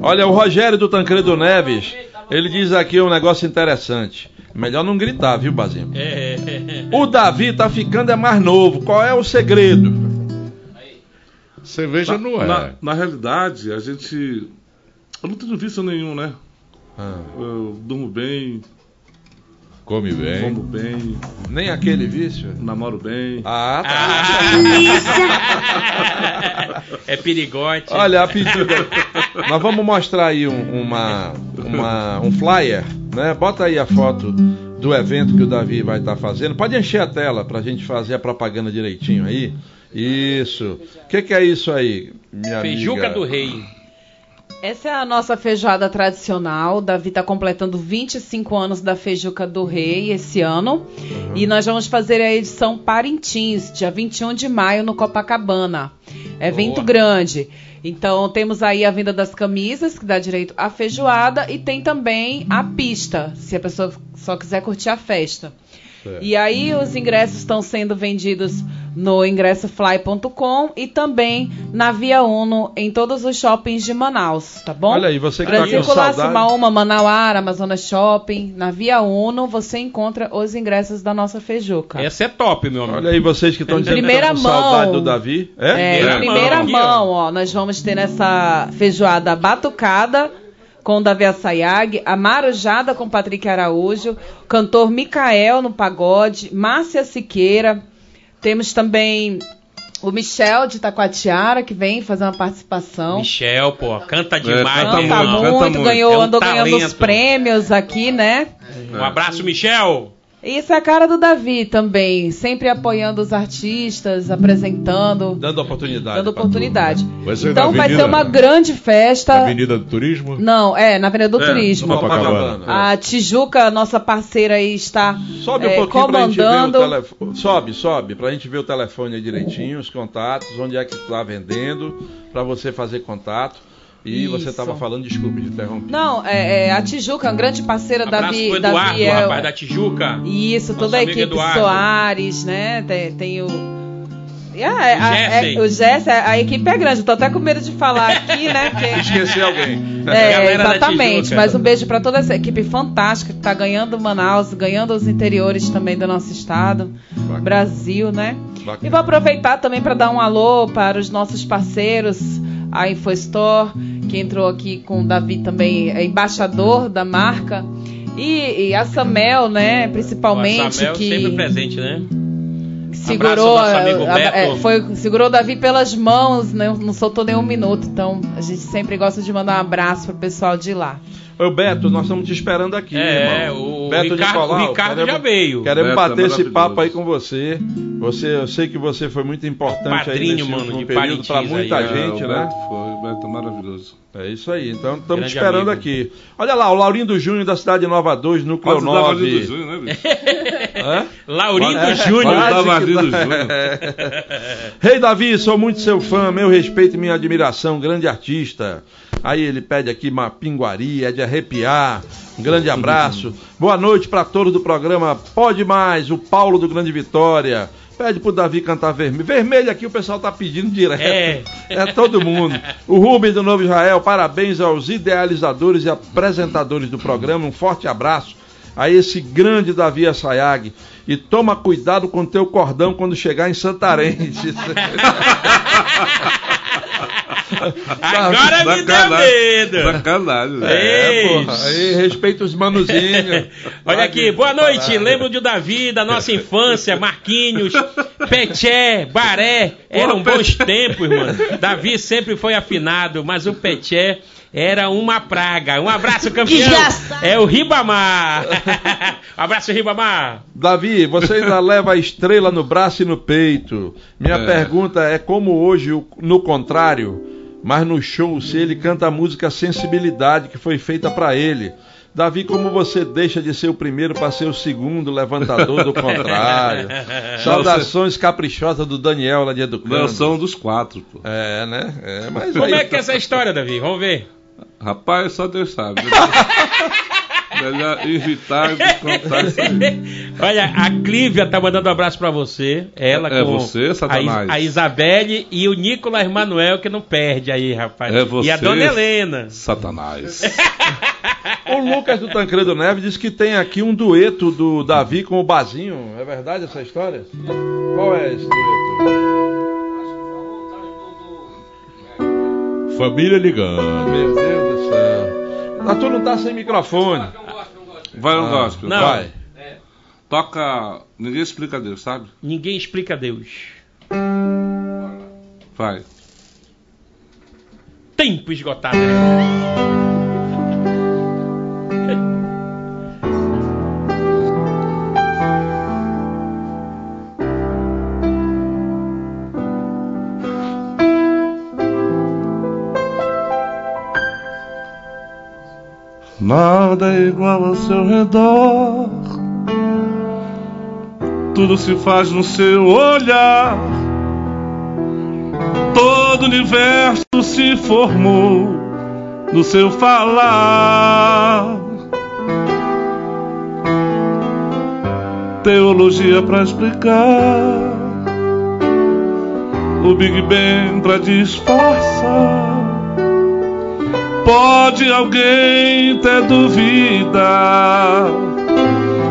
Olha, o Rogério do Tancredo Neves, ele diz aqui um negócio interessante. Melhor não gritar, viu, Bazinho? É. O Davi tá ficando é mais novo. Qual é o segredo? Cerveja na, não é. Na, na realidade, a gente. Eu não tenho vício nenhum, né? Ah. Eu durmo bem, Come bem. como bem, Nem aquele vício? namoro bem. Ah, tá. é perigote. Olha, a pedida. Nós vamos mostrar aí um, uma, uma- um flyer, né? Bota aí a foto do evento que o Davi vai estar fazendo. Pode encher a tela pra gente fazer a propaganda direitinho aí. Isso. O que, que é isso aí, minha Feijuca amiga? do Rei. Essa é a nossa feijoada tradicional. Davi está completando 25 anos da Feijuca do Rei esse ano. E nós vamos fazer a edição Parintins, dia 21 de maio, no Copacabana. Evento Boa. grande. Então temos aí a venda das camisas, que dá direito à feijoada, e tem também a pista, se a pessoa só quiser curtir a festa. E aí os ingressos estão sendo vendidos no ingressofly.com e também na Via Uno em todos os shoppings de Manaus, tá bom? Olha aí, você que tá Brasil com Colasso, saudade. Maoma, Manauara, Amazonas Shopping, na Via Uno você encontra os ingressos da nossa feijuca. Essa é top, meu amigo. Olha aí vocês que estão dizendo que com saudade mão. do Davi. É, É? em Primeira mão, mão, ó, nós vamos ter nessa feijoada batucada com o Davi Assayag, a Marujada com Patrick Araújo, cantor Micael no pagode, Márcia Siqueira, temos também o Michel de Taquatiara, que vem fazer uma participação. Michel, pô, canta demais, canta meu Canta muito, muito. ganhou, É um andou ganhando os talento. prêmios aqui, né? Um abraço, Michel. Isso é a cara do Davi também, sempre apoiando os artistas, apresentando, Dando oportunidade. dando oportunidade. Vai Então na vai ser Avenida- uma grande festa. Avenida do Turismo. Não, é, na Avenida do É, Turismo. Copacabana. A Tijuca, nossa parceira aí, está Sobe um é, pouquinho pra gente ver o comandando. telefone. Sobe, sobe, pra gente ver o telefone aí direitinho, os contatos, onde é que está vendendo, pra você fazer contato. E Isso. você estava falando, desculpe, de interromper. Não, é, é, a Tijuca, uma grande parceira Abraço Davi. pro Eduardo, Davi é, rapaz, da Tijuca. Isso, toda a equipe Eduardo. Soares, né? Tem, tem o. Jessen. é- o Jesse, a, a equipe é grande, tô até com medo de falar aqui, né? porque- Esqueci alguém. É, da exatamente. Mas um beijo para toda essa equipe fantástica que está ganhando Manaus, ganhando os interiores também do nosso estado, Brasil, né? Bacana. E vou aproveitar também para dar um alô para os nossos parceiros, a InfoStore, que entrou aqui com o Davi também, é embaixador da marca. E, e a Samel, né, principalmente, O Samuel que sempre presente, né? segurou, a- a- é, foi, segurou o Davi pelas mãos, né, não soltou nenhum minuto. Então, a gente sempre gosta de mandar um abraço pro pessoal de lá. Ô Beto, nós estamos te esperando aqui, É, irmão. o Beto Ricardo- Nicolau, o Ricardo queremos- já veio. Queremos Beto é bater esse maravilhoso. papo aí com você. Você, eu sei que você foi muito importante aí Padrinho, nesse mano, período para muita aí, É, gente, o né? Beto foi, o Beto é maravilhoso. É isso aí. Então estamos te esperando amigo. aqui. Olha lá, o Laurindo Júnior da cidade Nova 2, núcleo Quase dava 9. do Júnior, né, bicho? Hã? Laurindo É, Júnior. Quase dava quase que do dá. Júnior. Rei Davi, sou muito seu fã, meu respeito e minha admiração, grande artista. Aí ele pede aqui uma pinguaria, é de arrepiar. Um grande abraço. Boa noite para todos do programa Pode Mais, o Paulo do Grande Vitória. Pede pro Davi cantar vermelho. Vermelho aqui o pessoal tá pedindo direto. É. É todo mundo. O Rubens do Novo Israel, parabéns aos idealizadores e apresentadores do programa. Um forte abraço a esse grande Davi Assayag. E toma cuidado com teu cordão quando chegar em Santarém. Agora me deu medo. Sacanagem. né? É, porra, aí respeita os manuzinhos. Olha aqui, boa noite. Lembro de Davi, da nossa infância, Marquinhos, Peté, Baré. Eram bons tempos, mano. Davi sempre foi afinado, mas o Peté era uma praga. Um abraço, campeão. É o Ribamar. um abraço, Ribamar. Davi, você ainda leva a estrela no braço e no peito. Minha É. pergunta é como hoje, no contrário, mas no show, se ele canta a música Sensibilidade, que foi feita pra ele. Davi, como você deixa de ser o primeiro para ser o segundo levantador do contrário? Saudações caprichosas do Daniel lá de Educando. Não, são dos quatro, pô. É, né? É, mas Como aí- é que é essa história, Davi? Vamos ver. Rapaz, só Deus sabe. Melhor evitar de contar isso aí. Olha, a Clívia tá mandando um abraço pra você. Ela É com você, Satanás. A, a Isabelle e o Nicolas Manuel, que não perde aí, rapaz. É você. E a dona Helena. Satanás. O Lucas do Tancredo Neves disse que tem aqui um dueto do Davi com o Bazinho. É verdade essa história? Qual é esse dueto? família ligando. Meu Deus do céu. Mas tu não tá sem microfone. Vai um Ah, gospel. não. Vai. Toca. Ninguém explica Deus, sabe? Ninguém explica Deus. Vai. Tempo esgotado. Nada é igual ao seu redor. Tudo se faz no seu olhar. Todo o universo se formou no seu falar. Teologia pra explicar. O Big Bang pra disfarçar. Pode alguém ter dúvida?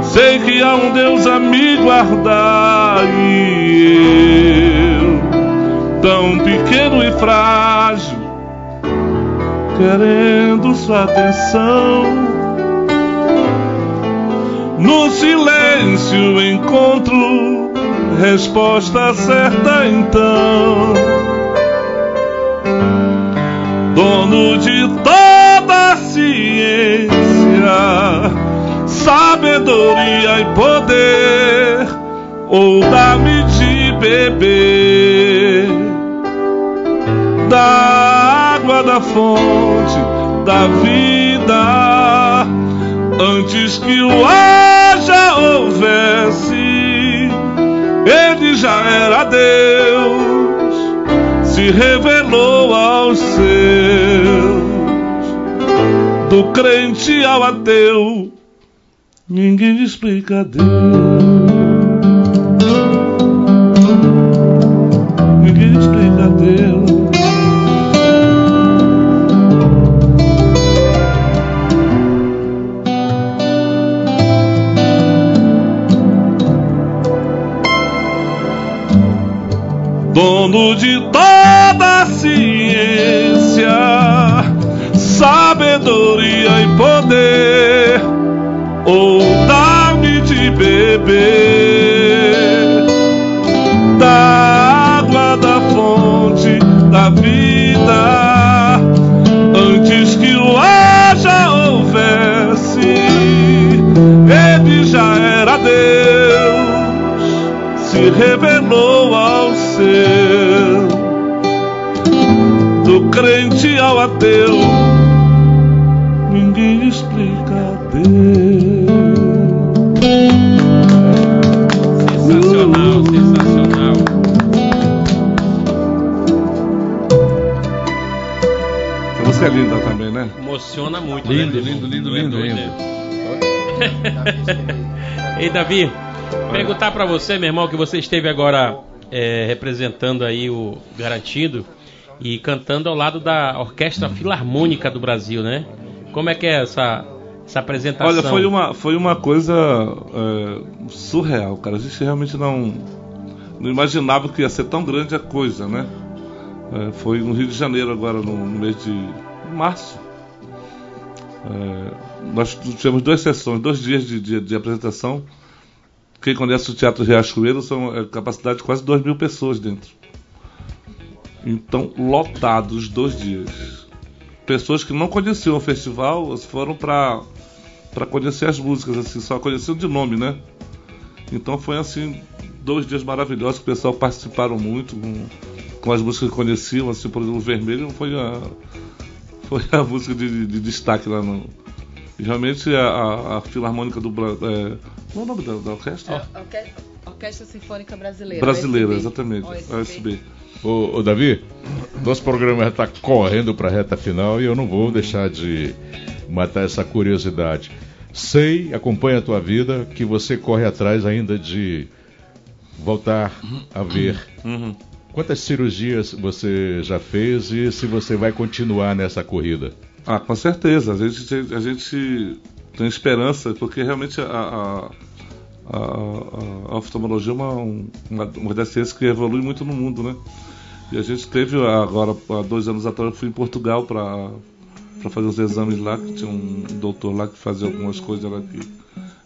Sei que há um Deus a me guardar e eu, tão pequeno e frágil, querendo sua atenção. No silêncio encontro resposta certa então dono de toda a ciência, sabedoria e poder, ou dá-me de beber da água da fonte da vida, antes que o haja houvesse, ele já era Deus se revelou aos seus, do crente ao ateu, ninguém explica Deus. Ninguém explica Deus. dono de toda sabedoria e poder, ou dá-me de beber da água da fonte da vida, antes que o haja houvesse, ele já era Deus, se revelou ao seu, do crente ao ateu, explica Deus. Sensacional, sensacional. Essa música é linda também, né? Emociona muito. Lindo, né, lindo, lindo, lindo, lindo. Ei, Davi, perguntar pra você, meu irmão, que você esteve agora é, representando aí o Garantido e cantando ao lado da Orquestra Filarmônica do Brasil, né? Como é que é essa, essa apresentação? Olha, foi uma, foi uma coisa é, surreal, cara. A gente realmente não, não imaginava que ia ser tão grande a coisa, né? É, foi no Rio de Janeiro agora, no, no mês de março. É, nós tivemos duas sessões, dois dias de, de, de apresentação. Quem conhece o Teatro Riachuelo são é, capacidade de quase 2 mil pessoas dentro. Então, lotados dois dias. Pessoas que não conheciam o festival foram para para conhecer as músicas, assim, só conheciam de nome, né? Então foi assim, dois dias maravilhosos, que o pessoal participaram muito com, com as músicas que conheciam, assim, por exemplo, o Vermelho foi a, foi a música de, de destaque lá no. Realmente a, a, a Filarmônica do Brasil. É, qual é o nome da, da orquestra? Orque- Orquestra Sinfônica Brasileira. Brasileira, OSB. exatamente. OSB. OSB. Ô, ô, Davi, nosso programa já está correndo para a reta final e eu não vou deixar de matar essa curiosidade. Sei, acompanha a tua vida, que você corre atrás ainda de voltar a ver. Uhum. Quantas cirurgias você já fez e se você vai continuar nessa corrida? Ah, com certeza. A gente, a gente tem esperança, porque realmente a, a, a, a oftalmologia é uma, uma, uma das ciências que evolui muito no mundo, né? E a gente teve agora, há dois anos atrás, eu fui em Portugal para para fazer os exames lá, que tinha um doutor lá que fazia algumas coisas lá que,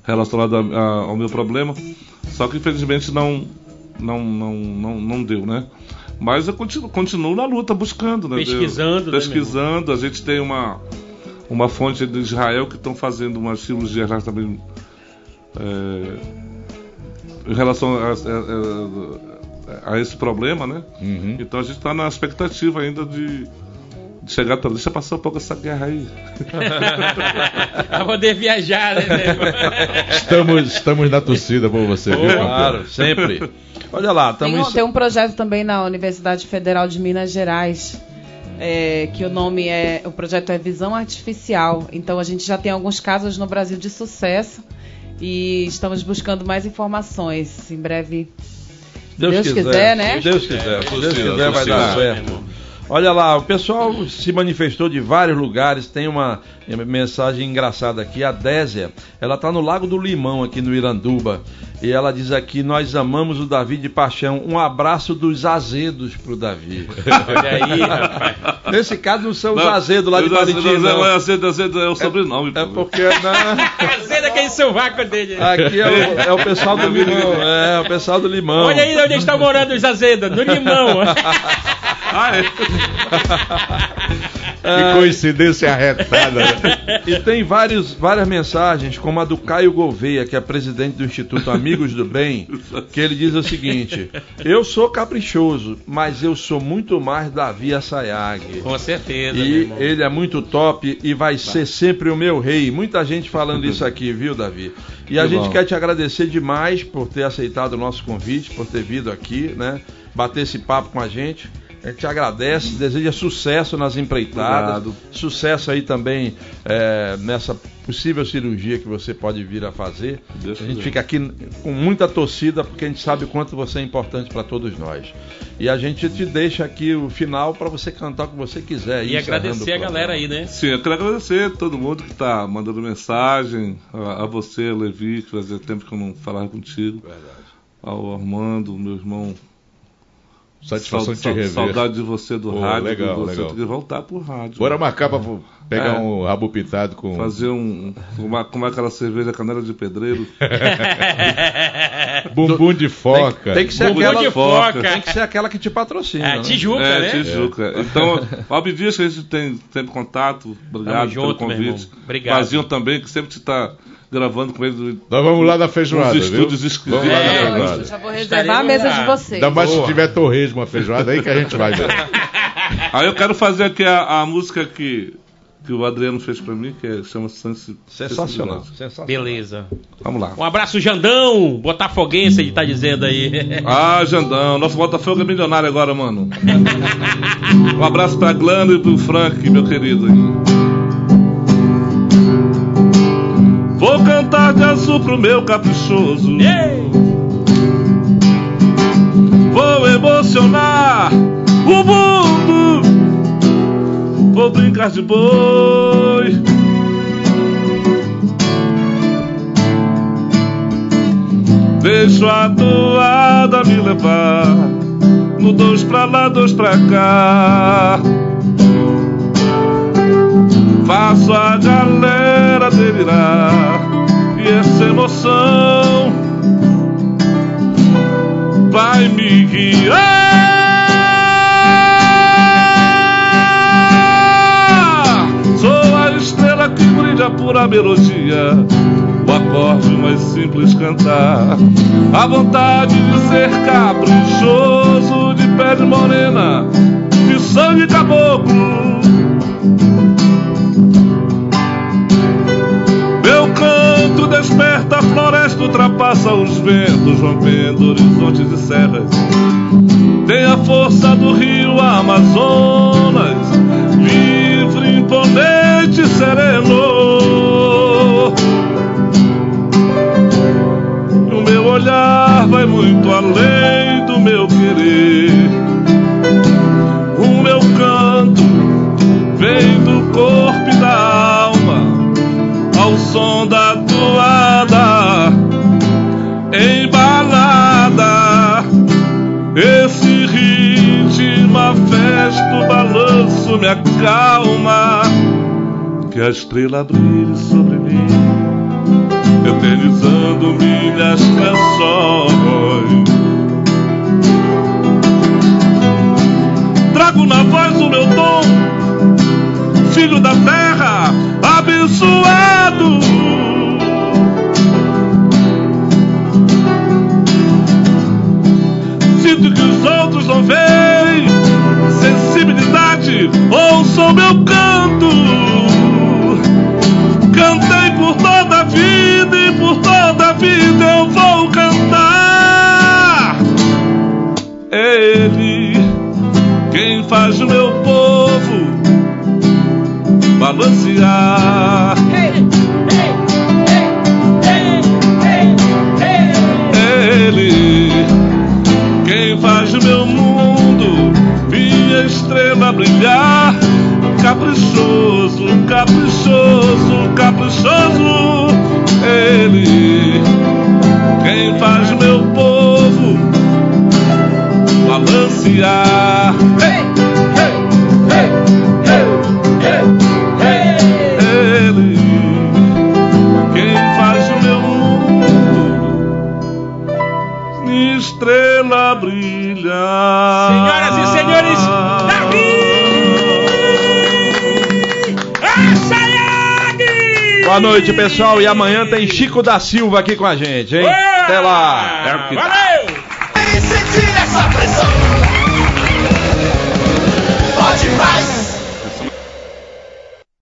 relacionadas ao meu problema. Só que infelizmente não, não, não, não, não deu, né? Mas eu continuo, continuo na luta, buscando, né? Pesquisando, né, Pesquisando. a gente tem uma, uma fonte de Israel que estão fazendo umas cirurgias lá também. é, em relação a, a- a- a esse problema, né? Então a gente está na expectativa ainda de, de chegar até. Deixa passar um pouco essa guerra aí. pra poder viajar, né? Estamos, estamos na torcida por você, viu, campeão? Claro, sempre. Olha lá, Tem estamos um, tem um projeto também na Universidade Federal de Minas Gerais, é, que o nome é. O projeto é Visão Artificial. Então a gente já tem alguns casos no Brasil de sucesso e estamos buscando mais informações. Em breve. Deus quiser, né? Se Deus quiser, se Deus Torcida, quiser vai dar torcida. certo. Olha lá, o pessoal se manifestou de vários lugares. Tem uma mensagem engraçada aqui. A Désia, ela está no Lago do Limão, aqui no Iranduba. E ela diz aqui: Nós amamos o Davi de paixão. Um abraço dos azedos pro Davi. Olha aí, rapaz. Nesse caso, não são os azedos lá de Parintins, não. não, é azedo, azedo é o sobrenome. É porque não, Fazendo aquele sovaco dele. aqui é o, é o pessoal do Limão. É, o pessoal do Limão. Olha aí onde estão morando os azedos, no limão. Ah, é. Que coincidência arretada. E tem vários, várias mensagens, como a do Caio Gouveia, que é presidente do Instituto Amigos do Bem, que ele diz o seguinte: Eu sou caprichoso, mas eu sou muito mais Davi Assayag. Com certeza, meu E irmão. ele é muito top e vai ser sempre o meu rei. Muita gente falando isso aqui, viu, Davi? E a Que gente bom. quer te agradecer demais por ter aceitado o nosso convite, por ter vindo aqui, né? Bater esse papo com a gente. A gente agradece, deseja sucesso nas empreitadas, Obrigado. sucesso aí também é, nessa possível cirurgia que você pode vir a fazer. Deus a gente quiser. fica aqui com muita torcida porque a gente sabe o quanto você é importante para todos nós. E a gente te deixa aqui o final para você cantar o que você quiser. E agradecer a galera aí, né? Sim, eu quero agradecer a todo mundo que está mandando mensagem, a, a você, Levi, que fazia tempo que eu não falava contigo. Verdade. Ao Armando, meu irmão. Satisfação de te rever. Saudade de você do Pô, rádio. legal, de você. legal. Tem que voltar pro rádio. Bora marcar pra pegar É. um rabo pitado com. Fazer um. Uma, como é aquela cerveja canela de pedreiro? Bumbum de foca. Tem que ser Bumbum aquela de foca. Tem que ser aquela que te patrocina. É, né? Tijuca, é, né? Tijuca. Então, Albi Dias, que a gente tem sempre contato. Obrigado Tamo junto, pelo convite. Obrigado. Vazinho também, que sempre está gravando com ele. Nós vamos lá na feijoada, viu? estúdios exclusivos. Vamos lá na feijoada. Já vou reservar a mesa de vocês. Ainda mais se Boa. tiver torresmo, uma feijoada, aí que a gente vai ver. Aí eu quero fazer aqui a, a música que, que o Adriano fez pra mim, que é, chama Sensacional. Sensibilidade. Sensacional. Beleza. Vamos lá. Um abraço, Jandão, botafoguense, ele tá dizendo aí. Ah, Jandão, nosso Botafogo é milionário agora, mano. Um abraço pra Glano e pro Frank, meu querido. Vou cantar de azul pro meu caprichoso. Vou emocionar o mundo. Vou brincar de boi. Deixo a toada me levar. No dois pra lá, dois pra cá. Faço a galera delirar. Essa emoção vai me guiar. Sou a estrela que brilha por a melodia. O acorde mais simples cantar. A vontade de ser caprichoso, de pele morena, de sangue caboclo. Desperta a floresta, ultrapassa os ventos, rompendo horizontes e serras. Tem a força do rio Amazonas, livre, imponente, sereno. O meu olhar vai muito além do meu querer. O meu canto vem do corpo isso me acalma. Que a estrela brilhe sobre mim, eternizando minhas canções. Trago na voz o meu dom, filho da terra, abençoado. Sinto que os outros não veem sensibilidade, ouçam meu canto. Cantei por toda a vida e por toda a vida eu vou cantar. É Ele quem faz o meu povo balancear. É Ele quem faz o meu mundo, estrela brilhar. Caprichoso, caprichoso, caprichoso. Ele quem faz meu povo balancear. Ele quem faz meu mundo estrela brilhar. Boa noite, pessoal. E amanhã tem Chico da Silva aqui com a gente, hein? Ué! Até lá. É tá. Valeu! Pode mais.